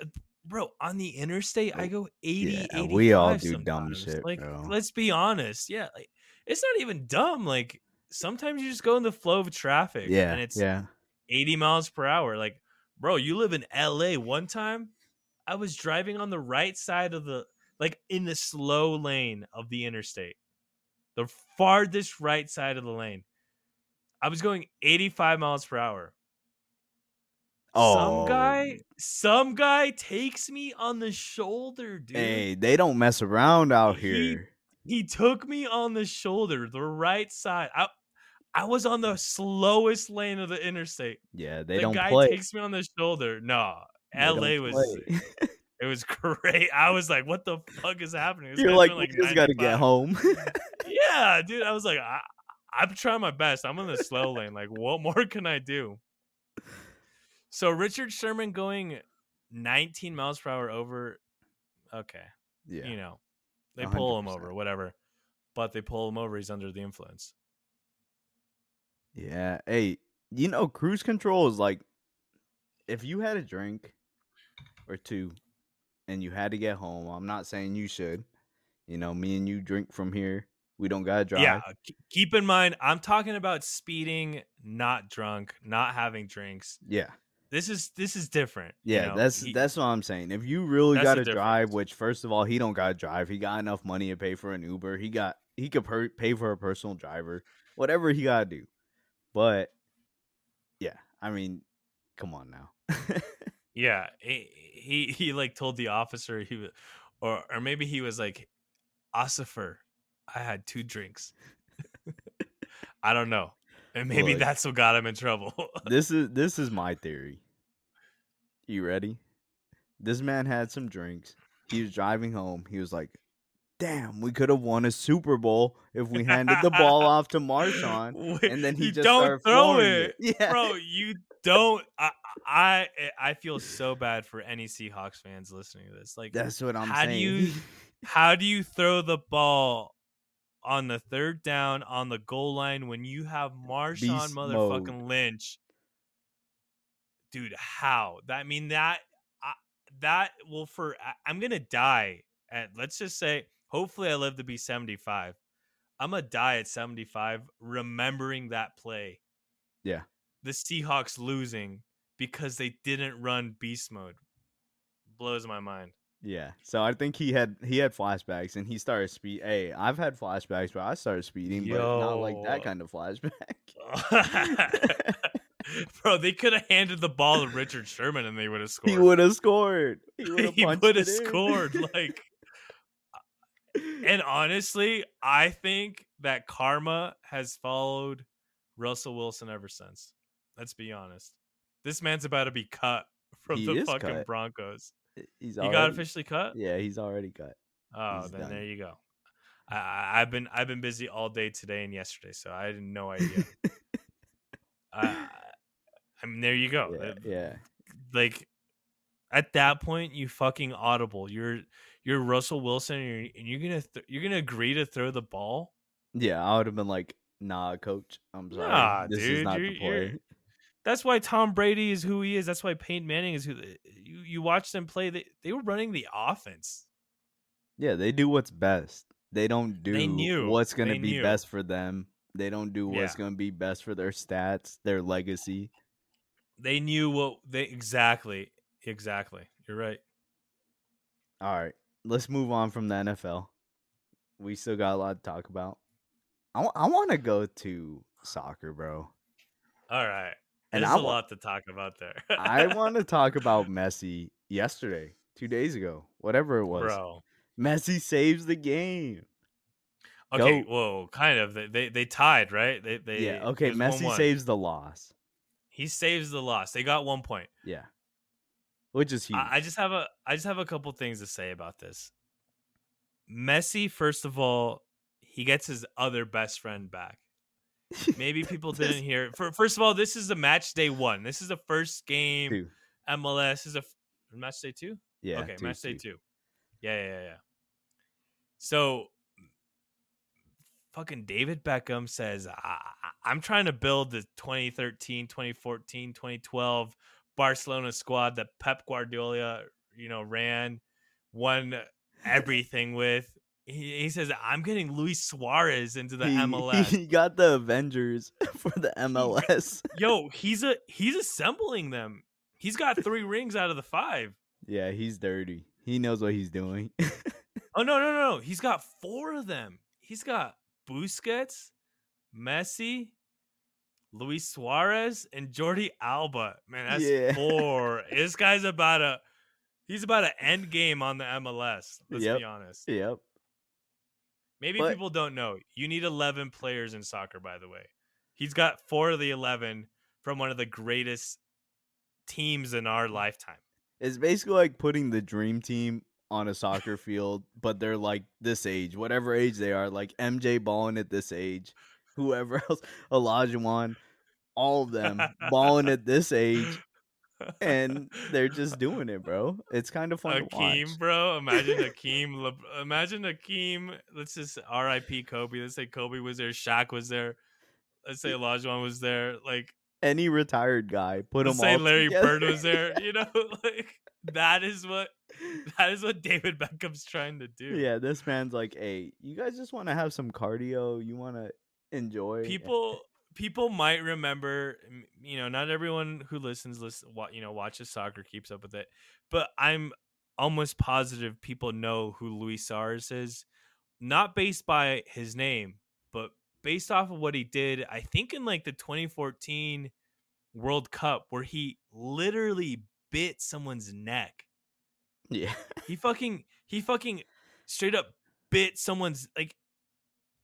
Speaker 1: bro, on the interstate I go 80
Speaker 2: Yeah, we all
Speaker 1: 85
Speaker 2: do dumb shit,
Speaker 1: Like
Speaker 2: bro.
Speaker 1: let's be honest. Yeah, like it's not even dumb. Like sometimes you just go in the flow of traffic
Speaker 2: Yeah.
Speaker 1: and it's
Speaker 2: yeah.
Speaker 1: 80 miles per hour. Like, bro, you live in LA. One time I was driving on the right side of the, like in the slow lane of the interstate, the farthest right side of the lane. I was going 85 miles per hour.
Speaker 2: Oh,
Speaker 1: Some guy, some guy takes me on the shoulder, dude.
Speaker 2: Hey, they don't mess around out
Speaker 1: He-
Speaker 2: here.
Speaker 1: He took me on the shoulder, the right side. I, I was on the slowest lane of the interstate.
Speaker 2: Yeah, they
Speaker 1: the
Speaker 2: don't
Speaker 1: guy
Speaker 2: play.
Speaker 1: takes me on the shoulder. No,
Speaker 2: They
Speaker 1: LA was it was great. I was like, what the fuck is happening? This
Speaker 2: You're like,
Speaker 1: doing,
Speaker 2: we just gotta get home.
Speaker 1: Yeah, dude. I was like, I, I'm trying my best. I'm in the slow lane. Like, what more can I do? So Richard Sherman going 19 miles per hour over. Okay,
Speaker 2: yeah,
Speaker 1: you know, they pull him over, whatever. But they pull him over. He's under the influence.
Speaker 2: yeah. Hey, you know, cruise control is like if you had a drink or two and you had to get home. I'm not saying you should. You know, me and you drink from here. We don't gotta drive.
Speaker 1: Yeah. Keep in mind, I'm talking about speeding, not drunk, not having drinks.
Speaker 2: yeah.
Speaker 1: This is this is different. you
Speaker 2: Yeah,
Speaker 1: know?
Speaker 2: that's
Speaker 1: He-
Speaker 2: that's what I'm saying. If you really gotta drive, which first of all, he don't got to drive. He got enough money to pay for an Uber. He got he could per- pay for a personal driver, whatever he got to do. But yeah, I mean, come on now.
Speaker 1: Yeah, he, he he like told the officer he was, or or maybe he was like, Ossifer, I had two drinks. I don't know, and maybe
Speaker 2: Look.
Speaker 1: that's what got him in trouble.
Speaker 2: this is this is my theory. You ready? This man had some drinks. He was driving home. He was like, "Damn, we could have won a Super Bowl if we handed the ball off to Marshawn." And then he
Speaker 1: you
Speaker 2: just
Speaker 1: don't throw it,
Speaker 2: it. Yeah.
Speaker 1: bro. You don't. I I I feel so bad for any Seahawks fans listening to this. Like,
Speaker 2: That's what I'm
Speaker 1: How do
Speaker 2: saying.
Speaker 1: you- how do you throw the ball on the third down on the goal line when you have Marshawn
Speaker 2: Beast
Speaker 1: motherfucking Lynch? Dude, how? That I mean that I, that will for I, I'm gonna die at let's just say hopefully I live to be 75. I'm gonna die at 75 remembering that play.
Speaker 2: Yeah.
Speaker 1: The Seahawks losing because they didn't run beast mode. Blows my mind.
Speaker 2: Yeah. So I think he had he had flashbacks and he started speed. Hey, I've had flashbacks, but I started speeding, but not like that kind of flashback.
Speaker 1: Bro, they could have handed the ball to Richard Sherman and they would have scored.
Speaker 2: he would have scored. He would have
Speaker 1: He
Speaker 2: punched
Speaker 1: would have
Speaker 2: it in.
Speaker 1: scored. Like, and honestly, I think that karma has followed Russell Wilson ever since. Let's be honest. This man's about to be cut from
Speaker 2: He
Speaker 1: the fucking
Speaker 2: cut.
Speaker 1: Broncos.
Speaker 2: He's
Speaker 1: He
Speaker 2: already,
Speaker 1: got officially cut.
Speaker 2: Yeah, he's already cut.
Speaker 1: Oh,
Speaker 2: he's
Speaker 1: then
Speaker 2: done.
Speaker 1: there you go. I, I've been I've been busy all day today and yesterday, so I had no idea. I, I mean, there you go.
Speaker 2: yeah,
Speaker 1: Uh,
Speaker 2: yeah.
Speaker 1: Like at that point, you fucking audible. You're you're Russell Wilson, and you're, and you're gonna th- you're gonna agree to throw the ball.
Speaker 2: Yeah, I would have been like, "Nah, coach, I'm sorry.
Speaker 1: Nah,
Speaker 2: this is not the play."
Speaker 1: That's why Tom Brady is who he is. That's why Peyton Manning is who the, you you watch them play. They they were running the offense.
Speaker 2: Yeah, they do what's best. They don't do
Speaker 1: They knew.
Speaker 2: what's gonna be
Speaker 1: knew.
Speaker 2: best for them. They don't do what's
Speaker 1: Yeah.
Speaker 2: gonna be best for their stats, their legacy.
Speaker 1: They knew what they exactly exactly. You're right.
Speaker 2: All right, let's move on from the NFL. We still got a lot to talk about. I, I want to go to soccer, bro.
Speaker 1: All right.
Speaker 2: And
Speaker 1: There's
Speaker 2: I
Speaker 1: a lot to talk about there.
Speaker 2: I want to talk about Messi yesterday, two days ago, whatever it was.
Speaker 1: bro.
Speaker 2: Messi saves the game.
Speaker 1: Okay,
Speaker 2: Go.
Speaker 1: whoa, kind of. They they, they tied, right? They they
Speaker 2: yeah, okay. Messi
Speaker 1: 1-1.
Speaker 2: saves the loss.
Speaker 1: He saves the loss. They got one point.
Speaker 2: Yeah, which is huge.
Speaker 1: I, I just have a I just have a couple things to say about this. Messi, first of all, he gets his other best friend back. Maybe people didn't hear. For first of all, this is the match day one. This is the first game.
Speaker 2: Two.
Speaker 1: MLS is a f- match day two.
Speaker 2: Yeah.
Speaker 1: okay,
Speaker 2: two,
Speaker 1: match day
Speaker 2: two.
Speaker 1: two. Yeah, yeah, yeah, yeah. So, fucking David Beckham says, I, I- I'm trying to build the 2013, 2014, 2012 Barcelona squad that Pep Guardiola, you know, ran, won everything with. He, he says, I'm getting Luis Suarez into the
Speaker 2: He-
Speaker 1: MLS.
Speaker 2: He got the Avengers for the MLS.
Speaker 1: Yo, he's a he's assembling them. He's got three rings out of the five.
Speaker 2: yeah, he's dirty. He knows what he's doing.
Speaker 1: Oh no, no, no, no. He's got four of them. He's got Busquets, Messi, Luis Suarez, and Jordi Alba. Man, that's
Speaker 2: Yeah.
Speaker 1: four. this guy's about a he's about an end game on the MLS. Let's
Speaker 2: Yep.
Speaker 1: be honest.
Speaker 2: yep.
Speaker 1: Maybe
Speaker 2: But-
Speaker 1: people don't know. You need eleven players in soccer, by the way. He's got four of the 11 from one of the greatest teams in our lifetime.
Speaker 2: It's basically like putting the dream team on a soccer field, but they're like this age, whatever age they are, like MJ balling at this age, whoever else, Olajuwon, all of them balling at this age, and they're just doing it, bro. It's kind of fun
Speaker 1: Akeem, bro. Imagine Akeem. Le- imagine Akeem. Let's just R.I.P. Kobe. Let's say Kobe was there. Shaq was there. Let's say Olajuwon was there. Like,
Speaker 2: Any retired guy, put
Speaker 1: let's
Speaker 2: them
Speaker 1: say Larry
Speaker 2: together.
Speaker 1: Bird was there. You know, like that is what that is what David Beckham's trying to do.
Speaker 2: Yeah, this man's like, hey, you guys just want to have some cardio. You want to enjoy.
Speaker 1: people people might remember you know not everyone who listens listen you know watches soccer keeps up with it but i'm almost positive people know who luis Suarez is not based by his name but based off of what he did i think in like the 2014 world cup where he literally bit someone's neck
Speaker 2: Yeah,
Speaker 1: he fucking he fucking straight up bit someone's like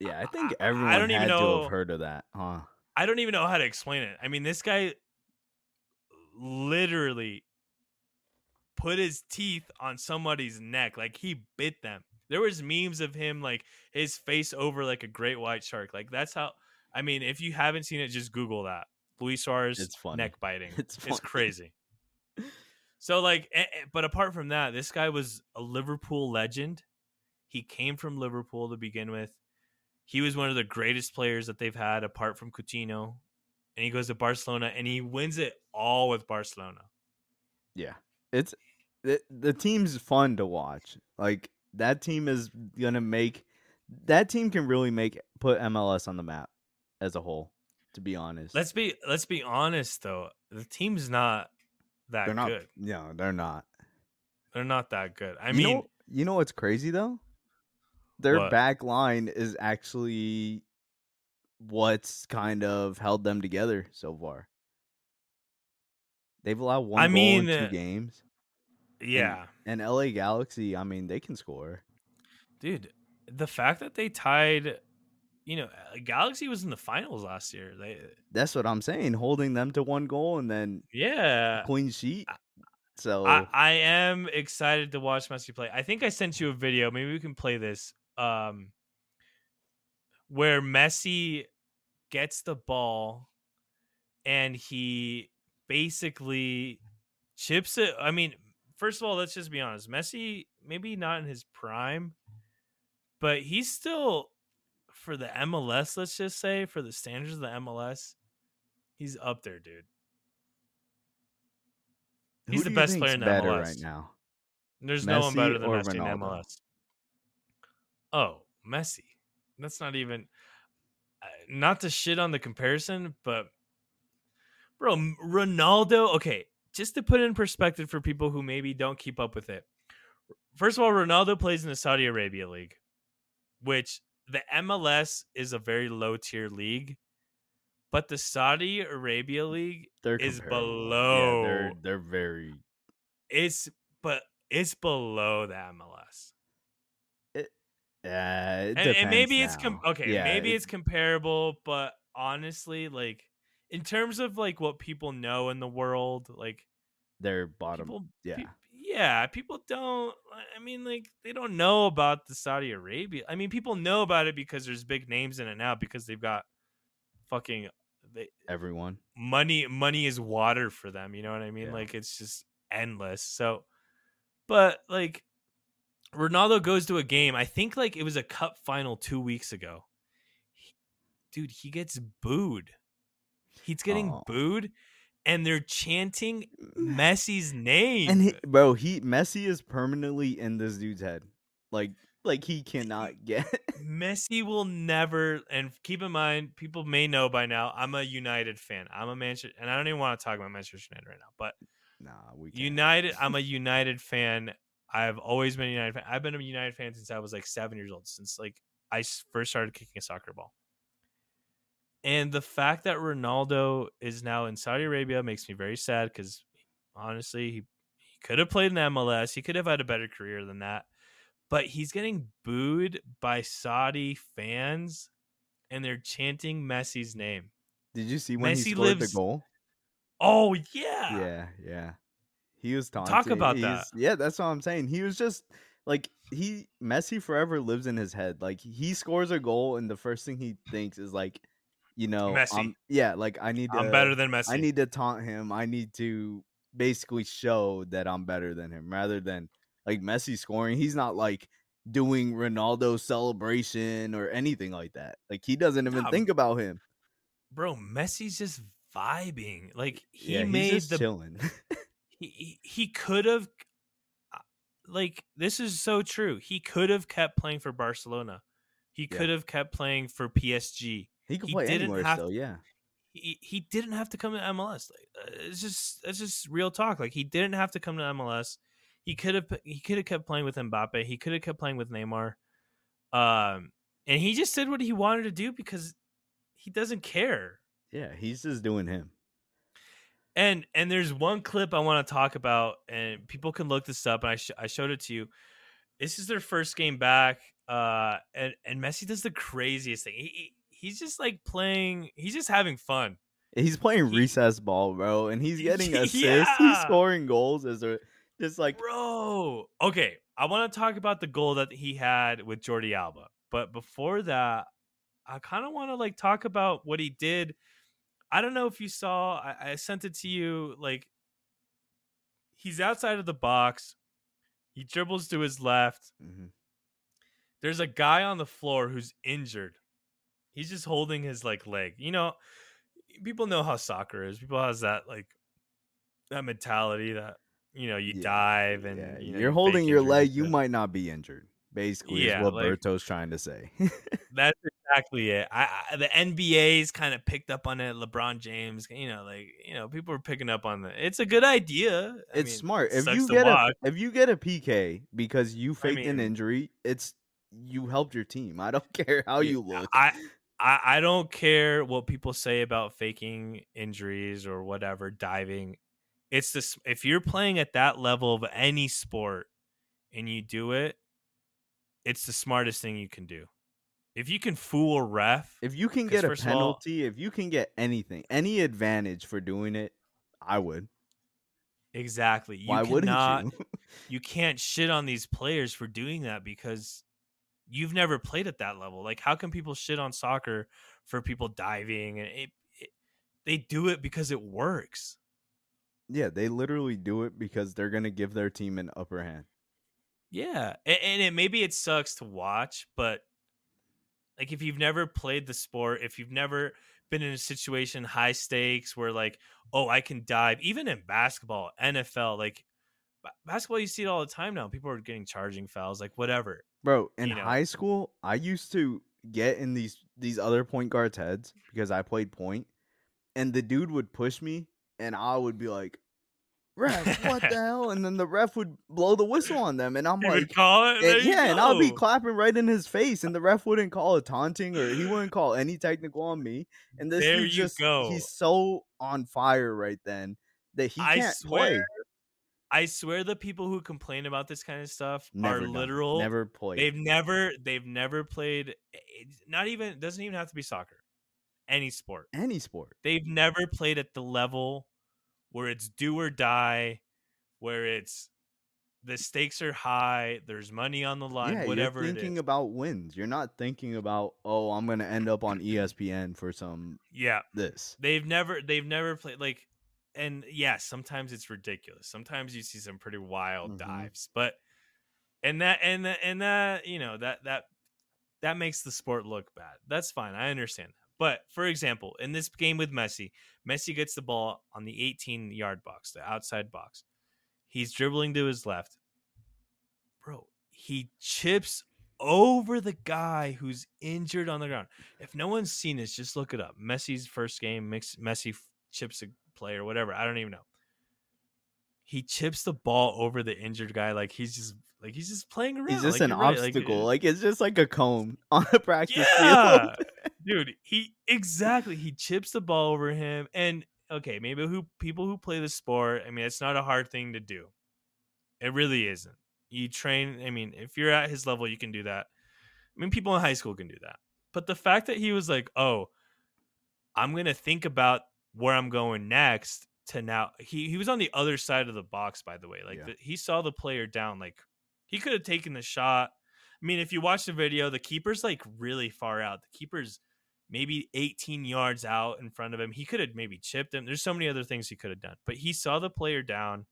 Speaker 2: yeah. I think
Speaker 1: I- I
Speaker 2: everyone
Speaker 1: don't even
Speaker 2: had to
Speaker 1: know-
Speaker 2: have heard of that, huh?
Speaker 1: I don't even know how to explain it. I mean, this guy literally put his teeth on somebody's neck, like he bit them. There was memes of him like his face over like a great white shark. Like that's how. I mean, if you haven't seen it, just Google that. Luis Suarez
Speaker 2: It's funny.
Speaker 1: neck biting.
Speaker 2: It's
Speaker 1: It's, crazy. So like, eh, eh, but apart from that, this guy was a Liverpool legend. He came from Liverpool to begin with. He was one of the greatest players that they've had apart from Coutinho. And he goes to Barcelona and he wins it all with Barcelona.
Speaker 2: Yeah, it's the the team's fun to watch. Like that team is gonna make that team can really make put MLS on the map as a whole. To be honest,
Speaker 1: Let's be let's be honest though. The team's not that
Speaker 2: they're not.
Speaker 1: good.
Speaker 2: No, they're not.
Speaker 1: They're not that good. I
Speaker 2: you
Speaker 1: mean,
Speaker 2: know, you know what's crazy though? Their
Speaker 1: What?
Speaker 2: back line is actually what's kind of held them together so far. They've allowed one
Speaker 1: I
Speaker 2: goal
Speaker 1: mean,
Speaker 2: in two
Speaker 1: uh,
Speaker 2: games,
Speaker 1: yeah.
Speaker 2: and LA Galaxy. I mean, they can score.
Speaker 1: Dude, the fact that they tied you know, uh, Galaxy was in the finals last year. They
Speaker 2: That's what I'm saying. Holding them to one goal and then
Speaker 1: yeah.
Speaker 2: clean sheet. So
Speaker 1: I, I am excited to watch Messi play. I think I sent you a video. Maybe we can play this. Um, where Messi gets the ball and he basically chips it. I mean, first of all, let's just be honest. Messi, maybe not in his prime, but he's still for the MLS. Let's just say for the standards of the MLS, he's up there, dude.
Speaker 2: who
Speaker 1: he's the best player in the MLS.
Speaker 2: right now.
Speaker 1: There's no one better than Messi in
Speaker 2: Ronaldo?
Speaker 1: MLS. Oh, Messi. That's not even. uh, Not to shit on the comparison, but bro, Ronaldo. Okay, just to put in perspective for people who maybe don't keep up with it. First of all, Ronaldo plays in the Saudi Arabia League, which the MLS is a very low tier league, but the Saudi Arabia League
Speaker 2: They're
Speaker 1: is below.
Speaker 2: Yeah, they're they're very.
Speaker 1: it's but it's below the MLS.
Speaker 2: Uh, it
Speaker 1: and, and maybe
Speaker 2: depends
Speaker 1: it's com- okay
Speaker 2: Yeah,
Speaker 1: maybe
Speaker 2: it-
Speaker 1: it's comparable but honestly like in terms of like what people know in the world like
Speaker 2: they're bottom.
Speaker 1: people
Speaker 2: yeah.
Speaker 1: pe- yeah people don't i mean like they don't know about the saudi arabia i mean people know about it because there's big names in it now because they've got fucking they,
Speaker 2: Everyone.
Speaker 1: money money is water for them you know what i mean
Speaker 2: Yeah.
Speaker 1: like it's just endless so but like ronaldo goes to a game i think like it was a cup final two weeks ago He- dude he gets booed he's getting
Speaker 2: Oh.
Speaker 1: booed and they're chanting mm. messi's name
Speaker 2: And he, bro, he Messi is permanently in this dude's head. Like like he cannot get.
Speaker 1: Messi will never, and keep in mind, people may know by now, I'm a United fan. I'm a Manchester, and I don't even want to talk about Manchester United right now, but
Speaker 2: nah, we can't.
Speaker 1: United, I'm a United fan. I've always been a United fan. I've been a United fan since I was like seven years old, since like I first started kicking a soccer ball. And the fact that Ronaldo is now in Saudi Arabia makes me very sad because honestly, he, he could have played in MLS. He could have had a better career than that. But he's getting booed by Saudi fans and they're chanting Messi's name.
Speaker 2: Did you see when
Speaker 1: Messi
Speaker 2: he scored
Speaker 1: lives-
Speaker 2: the goal?
Speaker 1: Oh yeah.
Speaker 2: Yeah, yeah. He was taunting.
Speaker 1: Talk about
Speaker 2: he's-
Speaker 1: that.
Speaker 2: Yeah, that's what I'm saying. He was just like he Messi forever lives in his head. Like he scores a goal and the first thing he thinks is like, you know,
Speaker 1: Messi.
Speaker 2: I'm- yeah, like I need to
Speaker 1: I'm better than Messi.
Speaker 2: I need to taunt him. I need to basically show that I'm better than him rather than like Messi scoring. He's not like doing Ronaldo celebration or anything like that. Like he doesn't even
Speaker 1: Nah,
Speaker 2: think about him.
Speaker 1: Bro, Messi's just vibing. Like he
Speaker 2: yeah,
Speaker 1: made the
Speaker 2: chilling.
Speaker 1: he he, could have like this is so true. He could have kept playing for Barcelona. He
Speaker 2: Yeah.
Speaker 1: could have kept playing for PSG.
Speaker 2: he could
Speaker 1: he
Speaker 2: play
Speaker 1: didn't
Speaker 2: anywhere
Speaker 1: have-
Speaker 2: still, yeah.
Speaker 1: He, he didn't have to come to MLS. Like uh, it's just it's just real talk. Like he didn't have to come to MLS. He could have he could have kept playing with Mbappe. He could have kept playing with Neymar. Um and he just did what he wanted to do because he doesn't care.
Speaker 2: Yeah, he's just doing him.
Speaker 1: And and there's one clip I want to talk about, and people can look this up. And I sh- I showed it to you. This is their first game back, uh, and and Messi does the craziest thing. He, he he's just like playing. He's just having fun.
Speaker 2: He's playing
Speaker 1: He-
Speaker 2: recess ball, bro, and he's getting assists. He's scoring goals as a just like
Speaker 1: Bro, okay. I want to talk about the goal that he had with Jordi Alba, but before that, I kind of want to like talk about what he did. I don't know if you saw. I, I sent it to you. Like, he's outside of the box. He dribbles to his left.
Speaker 2: Mhm.
Speaker 1: There's a guy on the floor who's injured. He's just holding his like leg. You know, people know how soccer is. People has that like that mentality that you know you
Speaker 2: Yeah,
Speaker 1: dive and
Speaker 2: yeah,
Speaker 1: you know, you
Speaker 2: holding your leg, you might not be injured. Basically,
Speaker 1: Yeah,
Speaker 2: is what
Speaker 1: like-
Speaker 2: Berto's trying to say.
Speaker 1: That's exactly it. I, I the NBA's kind of picked up on it. LeBron James, you know, like you know, people are picking up on it. It's a good idea. I
Speaker 2: it's
Speaker 1: mean,
Speaker 2: smart. If you get a if you get a PK because you faked an
Speaker 1: mean-
Speaker 2: injury, it's you helped your team. I don't care how you look.
Speaker 1: I, I I don't care what people say about faking injuries or whatever diving. It's this if you're playing at that level of any sport and you do it, it's the smartest thing you can do. If you can fool a ref,
Speaker 2: if you can get a
Speaker 1: of all-
Speaker 2: penalty, if you can get anything, any advantage for doing it, I would.
Speaker 1: exactly. You
Speaker 2: Why wouldn't you?
Speaker 1: you can't shit on these players for doing that because you've never played at that level. Like, how can people shit on soccer for people diving? And it, it they do it because it works.
Speaker 2: yeah, they literally do it because they're gonna give their team an upper hand.
Speaker 1: Yeah, and, and it maybe it sucks to watch, but like if you've never played the sport, if you've never been in a situation high stakes where like, oh, I can dive, even in basketball, NFL, like ba- basketball, you see it all the time now. People are getting charging fouls, like whatever.
Speaker 2: Bro, in
Speaker 1: You know?
Speaker 2: high school, I used to get in these these other point guards' heads because I played point, and the dude would push me, and I would be like, "Ref, what the hell?" And then the ref would blow the whistle on them, and I'm
Speaker 1: would
Speaker 2: like,
Speaker 1: call it,
Speaker 2: and- "Yeah," and I'll be clapping right in his face, and the ref wouldn't call a taunting or he wouldn't call any technical on me. And this
Speaker 1: There
Speaker 2: dude
Speaker 1: you
Speaker 2: just
Speaker 1: go.
Speaker 2: he's so on fire right then that he
Speaker 1: I
Speaker 2: can't
Speaker 1: swear,
Speaker 2: play.
Speaker 1: I swear, the people who complain about this kind of stuff
Speaker 2: Never
Speaker 1: are
Speaker 2: done
Speaker 1: literal.
Speaker 2: never played.
Speaker 1: They've never, they've never played. Eh, not even doesn't even have to be soccer, any sport.
Speaker 2: any sport.
Speaker 1: They've never played at the level where it's do or die, where it's the stakes are high, there's money on the line,
Speaker 2: yeah,
Speaker 1: whatever
Speaker 2: you're thinking about wins. You're not thinking about, oh, I'm gonna end up on ESPN for some
Speaker 1: yeah,
Speaker 2: this.
Speaker 1: they've never, they've never played like, and yes, sometimes it's ridiculous. Sometimes you see some pretty wild
Speaker 2: Mhm.
Speaker 1: dives, but and that and that and that you know that that that makes the sport look bad. That's fine. I understand that. But for example, in this game with Messi, Messi gets the ball on the 18 yard box, the outside box. He's dribbling to his left. Bro, he chips over the guy who's injured on the ground. If no one's seen this, just look it up. Messi's first game, Messi chips a player, whatever. I don't even know. He chips the ball over the injured guy like he's just like he's just playing around.
Speaker 2: He's just
Speaker 1: like,
Speaker 2: an
Speaker 1: you're right,
Speaker 2: obstacle.
Speaker 1: uh,
Speaker 2: Like, it's just like a cone on a practice
Speaker 1: yeah,
Speaker 2: field.
Speaker 1: dude. He exactly he chips the ball over him, and okay, maybe who people who play the sport. I mean, it's not a hard thing to do. It really isn't. You train. I mean, if you're at his level, you can do that. I mean, people in high school can do that. But the fact that he was like, "Oh, I'm gonna think about where I'm going next to now. He he was on the other side of the box, by the way. Like
Speaker 2: Yeah.
Speaker 1: the, he saw the player down. Like he could have taken the shot. I mean, if you watch the video, the keeper's like really far out. The keeper's maybe 18 yards out in front of him. He could have maybe chipped him. There's so many other things he could have done, but he saw the player down.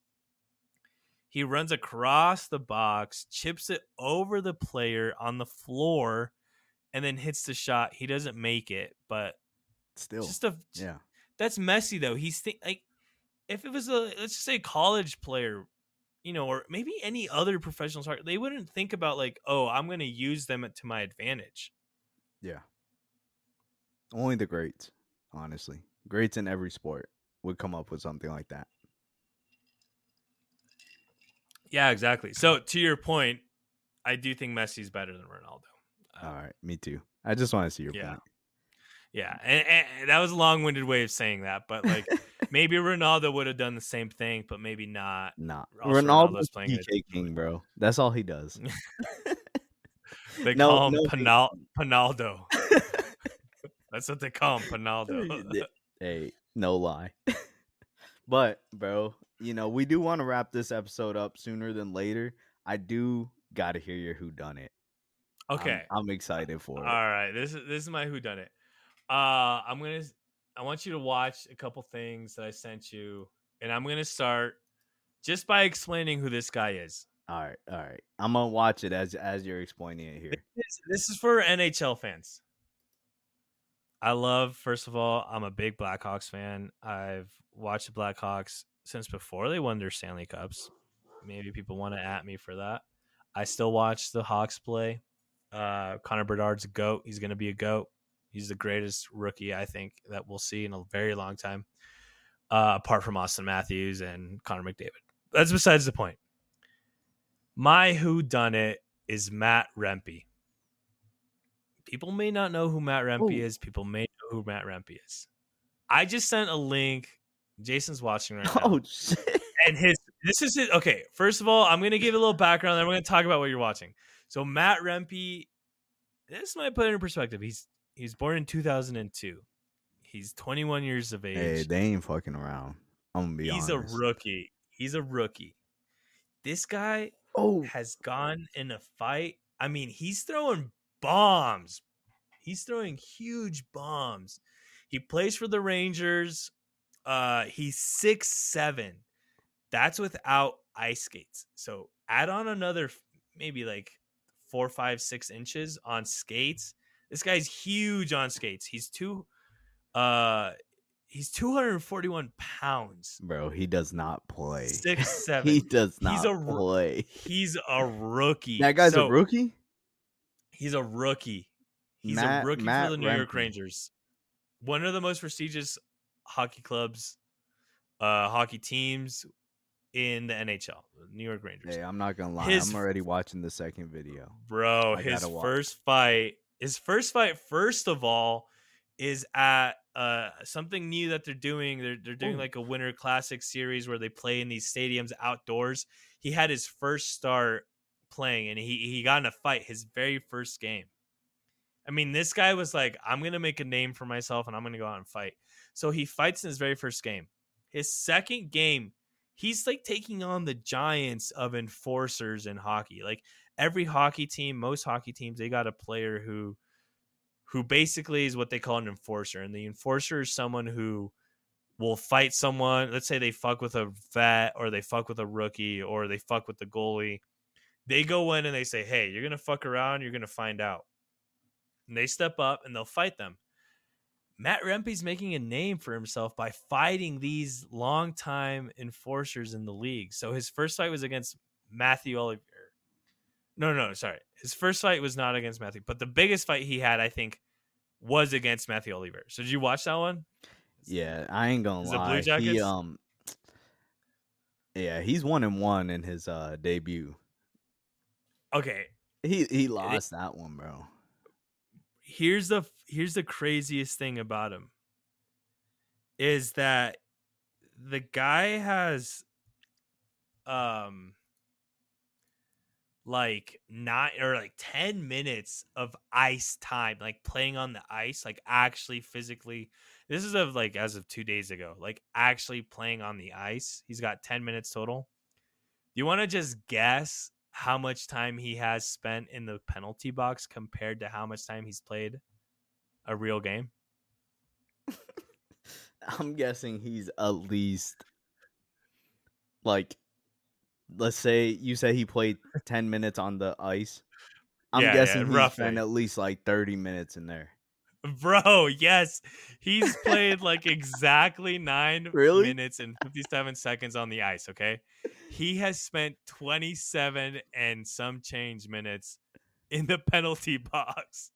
Speaker 1: He runs across the box, chips it over the player on the floor, and then hits the shot. He doesn't make it, but
Speaker 2: Still,
Speaker 1: just a
Speaker 2: yeah,
Speaker 1: that's Messi though. He's think like if it was a let's just say college player, you know, or maybe any other professional soccer, they wouldn't think about like, oh, I'm going to use them to my advantage.
Speaker 2: yeah. Only the greats, honestly, greats in every sport would come up with something like that.
Speaker 1: Yeah, exactly. So to your point, I do think Messi's better than Ronaldo. Uh,
Speaker 2: All right, me too. I just want to see your
Speaker 1: yeah.
Speaker 2: point.
Speaker 1: Yeah, and, and that was a long-winded way of saying that, but like maybe Ronaldo would have done the same thing, but maybe not.
Speaker 2: Nah, Ronaldo's
Speaker 1: Ronaldo's playing
Speaker 2: PK king, bro. That's all he does.
Speaker 1: They
Speaker 2: No-
Speaker 1: call him
Speaker 2: no
Speaker 1: Penal- Penaldo. That's what they call him, Penaldo.
Speaker 2: Yeah. hey, no lie. but, bro, you know, we do want to wrap this episode up sooner than later. I do got to hear your who done it.
Speaker 1: okay.
Speaker 2: I'm, excited for
Speaker 1: All
Speaker 2: it.
Speaker 1: right, this is this is my who done it. Uh, I'm gonna I want you to watch a couple things that I sent you, and I'm gonna start just by explaining who this guy is.
Speaker 2: All right, all right. I'm gonna watch it as as you're explaining it here.
Speaker 1: This, this is for NHL fans. I love, first of all, I'm a big Blackhawks fan. I've watched the Blackhawks since before they won their Stanley Cups. Maybe people want to at me for that. I still watch the Hawks play. Uh, Connor Bedard's a goat. He's going to be a goat. He's the greatest rookie I think that we'll see in a very long time, uh, apart from Auston Matthews and Connor McDavid. That's besides the point. My who done it is Matt Rempe. People may not know who Matt Rempe
Speaker 2: Oh.
Speaker 1: is. People may know who Matt Rempe is. I just sent a link. Jason's watching right now
Speaker 2: Oh shit!
Speaker 1: and his this is it. Okay, first of all, I'm gonna give a little background, then we're gonna talk about what you're watching. So Matt Rempe, this might put it in perspective. He's he's born in 2002. He's 21 years of age.
Speaker 2: Hey, they ain't fucking around. I'm gonna be
Speaker 1: he's
Speaker 2: honest.
Speaker 1: a rookie. He's a rookie. This guy
Speaker 2: oh,
Speaker 1: has gone in a fight. I mean, he's throwing bombs. He's throwing huge bombs. He plays for the Rangers. Uh, he's six seven. That's without ice skates. So add on another maybe like four, five, six inches on skates. This guy's huge on skates. He's two. Uh, he's two hundred and forty-one pounds.
Speaker 2: bro, he does not play.
Speaker 1: Six seven.
Speaker 2: he does not
Speaker 1: He's a
Speaker 2: play.
Speaker 1: He's a rookie.
Speaker 2: That guy's
Speaker 1: So,
Speaker 2: a rookie.
Speaker 1: He's a rookie. He's
Speaker 2: Matt-
Speaker 1: a rookie
Speaker 2: Matt
Speaker 1: for the New York Rangers. One of the most prestigious hockey clubs, uh, hockey teams in the NHL, New York Rangers.
Speaker 2: Hey, I'm not gonna lie.
Speaker 1: His-
Speaker 2: I'm already watching the second video.
Speaker 1: Bro,
Speaker 2: I
Speaker 1: his first fight, his first fight, first of all, is at uh something new that they're doing. They're they're doing
Speaker 2: Ooh.
Speaker 1: like a winter classic series where they play in these stadiums outdoors. He had his first start playing and he he got in a fight his very first game. I mean, this guy was like, I'm gonna make a name for myself and I'm gonna go out and fight. So he fights in his very first game. His second game, he's like taking on the giants of enforcers in hockey. Like every hockey team, most hockey teams, they got a player who who basically is what they call an enforcer. And the enforcer is someone who will fight someone. Let's say they fuck with a vet or they fuck with a rookie or they fuck with the goalie. They go in and they say, Hey, you're gonna fuck around, you're gonna find out. And they step up and they'll fight them. Matt Rempe's making a name for himself by fighting these longtime enforcers in the league. So his first fight was against Matthew Oliver. No, no, sorry. His first fight was not against Matthew, but the biggest fight he had, I think, was against Matthew Oliver. So did you watch that one?
Speaker 2: Yeah, I ain't gonna
Speaker 1: Is it Blue
Speaker 2: lie. He
Speaker 1: Jackets?
Speaker 2: um, yeah, he's one and one in his uh debut.
Speaker 1: Okay.
Speaker 2: He he lost that one, bro.
Speaker 1: Here's the here's the craziest thing about him is that the guy has um like nine or like 10 minutes of ice time like playing on the ice like actually physically This is of like as of two days ago, like actually playing on the ice. He's got 10 minutes total. Do you want to just guess how much time he has spent in the penalty box compared to how much time he's played a real game?
Speaker 2: I'm guessing he's at least like let's say you say he played 10 minutes on the ice. I'm
Speaker 1: Yeah, yeah,
Speaker 2: guessing he
Speaker 1: roughly.
Speaker 2: spent at least like 30 minutes in there.
Speaker 1: Bro, yes. He's played like exactly nine
Speaker 2: Really?
Speaker 1: minutes and 57 seconds on the ice, okay? He has spent 27 and some change minutes in the penalty box.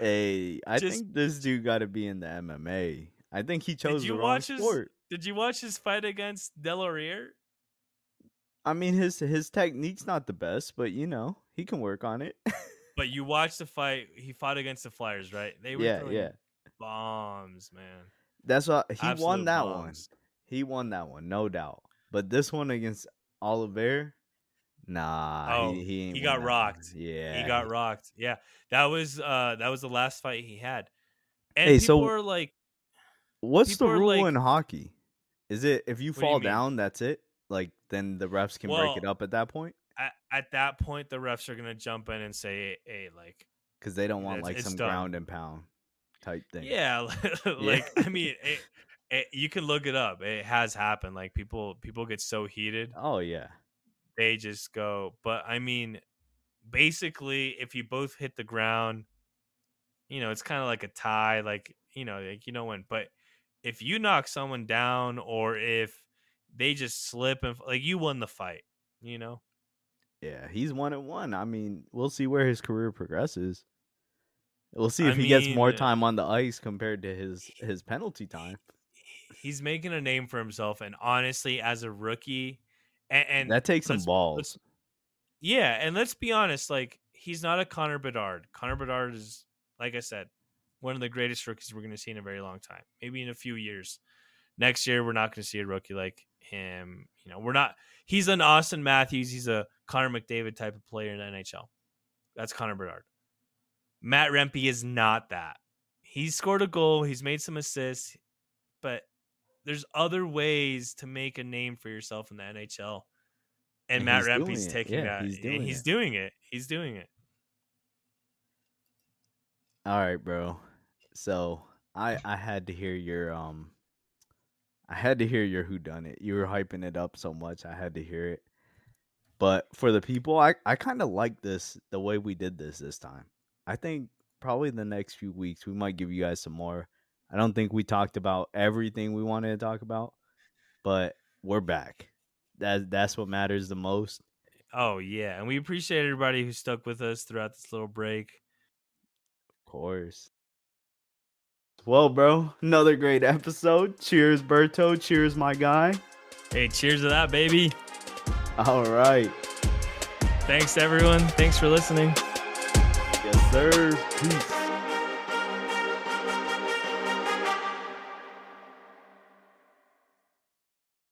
Speaker 2: Hey, I
Speaker 1: Just-
Speaker 2: think this dude got to be in the MMA. I think he chose the wrong
Speaker 1: watch his-
Speaker 2: sport.
Speaker 1: Did you watch his fight against Deslauriers?
Speaker 2: I mean, his his technique's not the best, but you know he can work on it.
Speaker 1: But you watched the fight. He fought against the Flyers, right? They were
Speaker 2: yeah,
Speaker 1: throwing
Speaker 2: yeah.
Speaker 1: bombs, man.
Speaker 2: That's what he
Speaker 1: Absolute
Speaker 2: won that one. He won that one, no doubt. But this one against Oliver, nah,
Speaker 1: Oh,
Speaker 2: he, he,
Speaker 1: he got
Speaker 2: that one.
Speaker 1: rocked.
Speaker 2: Yeah,
Speaker 1: He got rocked. Yeah, that was uh that was the last fight he had. And
Speaker 2: Hey,
Speaker 1: people
Speaker 2: so-
Speaker 1: were like,
Speaker 2: What's the rule
Speaker 1: like-
Speaker 2: in hockey? Is it if you
Speaker 1: you
Speaker 2: fall
Speaker 1: mean?
Speaker 2: down, that's it? Like then the refs can break it up at that point
Speaker 1: at, at that point, the refs are gonna jump in and say, "Hey, like,
Speaker 2: because they don't want like some
Speaker 1: done.
Speaker 2: ground and pound type thing.
Speaker 1: yeah, like I mean, it, it, you can look it up. It has happened. Like people, people get so heated,
Speaker 2: Oh yeah.
Speaker 1: they just go. But I mean, basically, if you both hit the ground, you know, it's kind of like a tie. Like you know, like you know when. But if you knock someone down, or if they just slip and like you won the fight, you know.
Speaker 2: Yeah, he's one and one. I mean, we'll see where his career progresses. We'll see
Speaker 1: I
Speaker 2: if he gets more time on the ice compared to his his penalty time.
Speaker 1: he's making a name for himself and honestly as a rookie and, and
Speaker 2: that takes some balls.
Speaker 1: yeah and let's be honest like he's not a connor bedard connor bedard is like i said one of the greatest rookies we're going to see in a very long time maybe in a few years next year we're not going to see a rookie like him you know we're not he's an auston matthews he's a connor mcdavid type of player in the nhl that's connor bedard matt rempe is not that he's scored a goal he's made some assists but there's other ways to make a name for yourself in the NHL. And,
Speaker 2: And
Speaker 1: Matt Rempe's taking
Speaker 2: Yeah,
Speaker 1: that.
Speaker 2: he's
Speaker 1: and
Speaker 2: doing
Speaker 1: he's
Speaker 2: it.
Speaker 1: doing it. He's doing it.
Speaker 2: All right, bro. So I I had to hear your um I had to hear your who done it. You were hyping it up so much. I had to hear it. But for the people, I I kind of like this the way we did this this time. I think probably the next few weeks we might give you guys some more. I don't think we talked about everything we wanted to talk about, but we're back. That that's what matters the most.
Speaker 1: Oh yeah, and we appreciate everybody who stuck with us throughout this little break.
Speaker 2: Of course. Well, bro, another great episode. Cheers, Berto. Cheers, my guy.
Speaker 1: Hey, cheers to that, baby.
Speaker 2: All right.
Speaker 1: Thanks everyone. Thanks for listening.
Speaker 2: Yes, sir. Peace.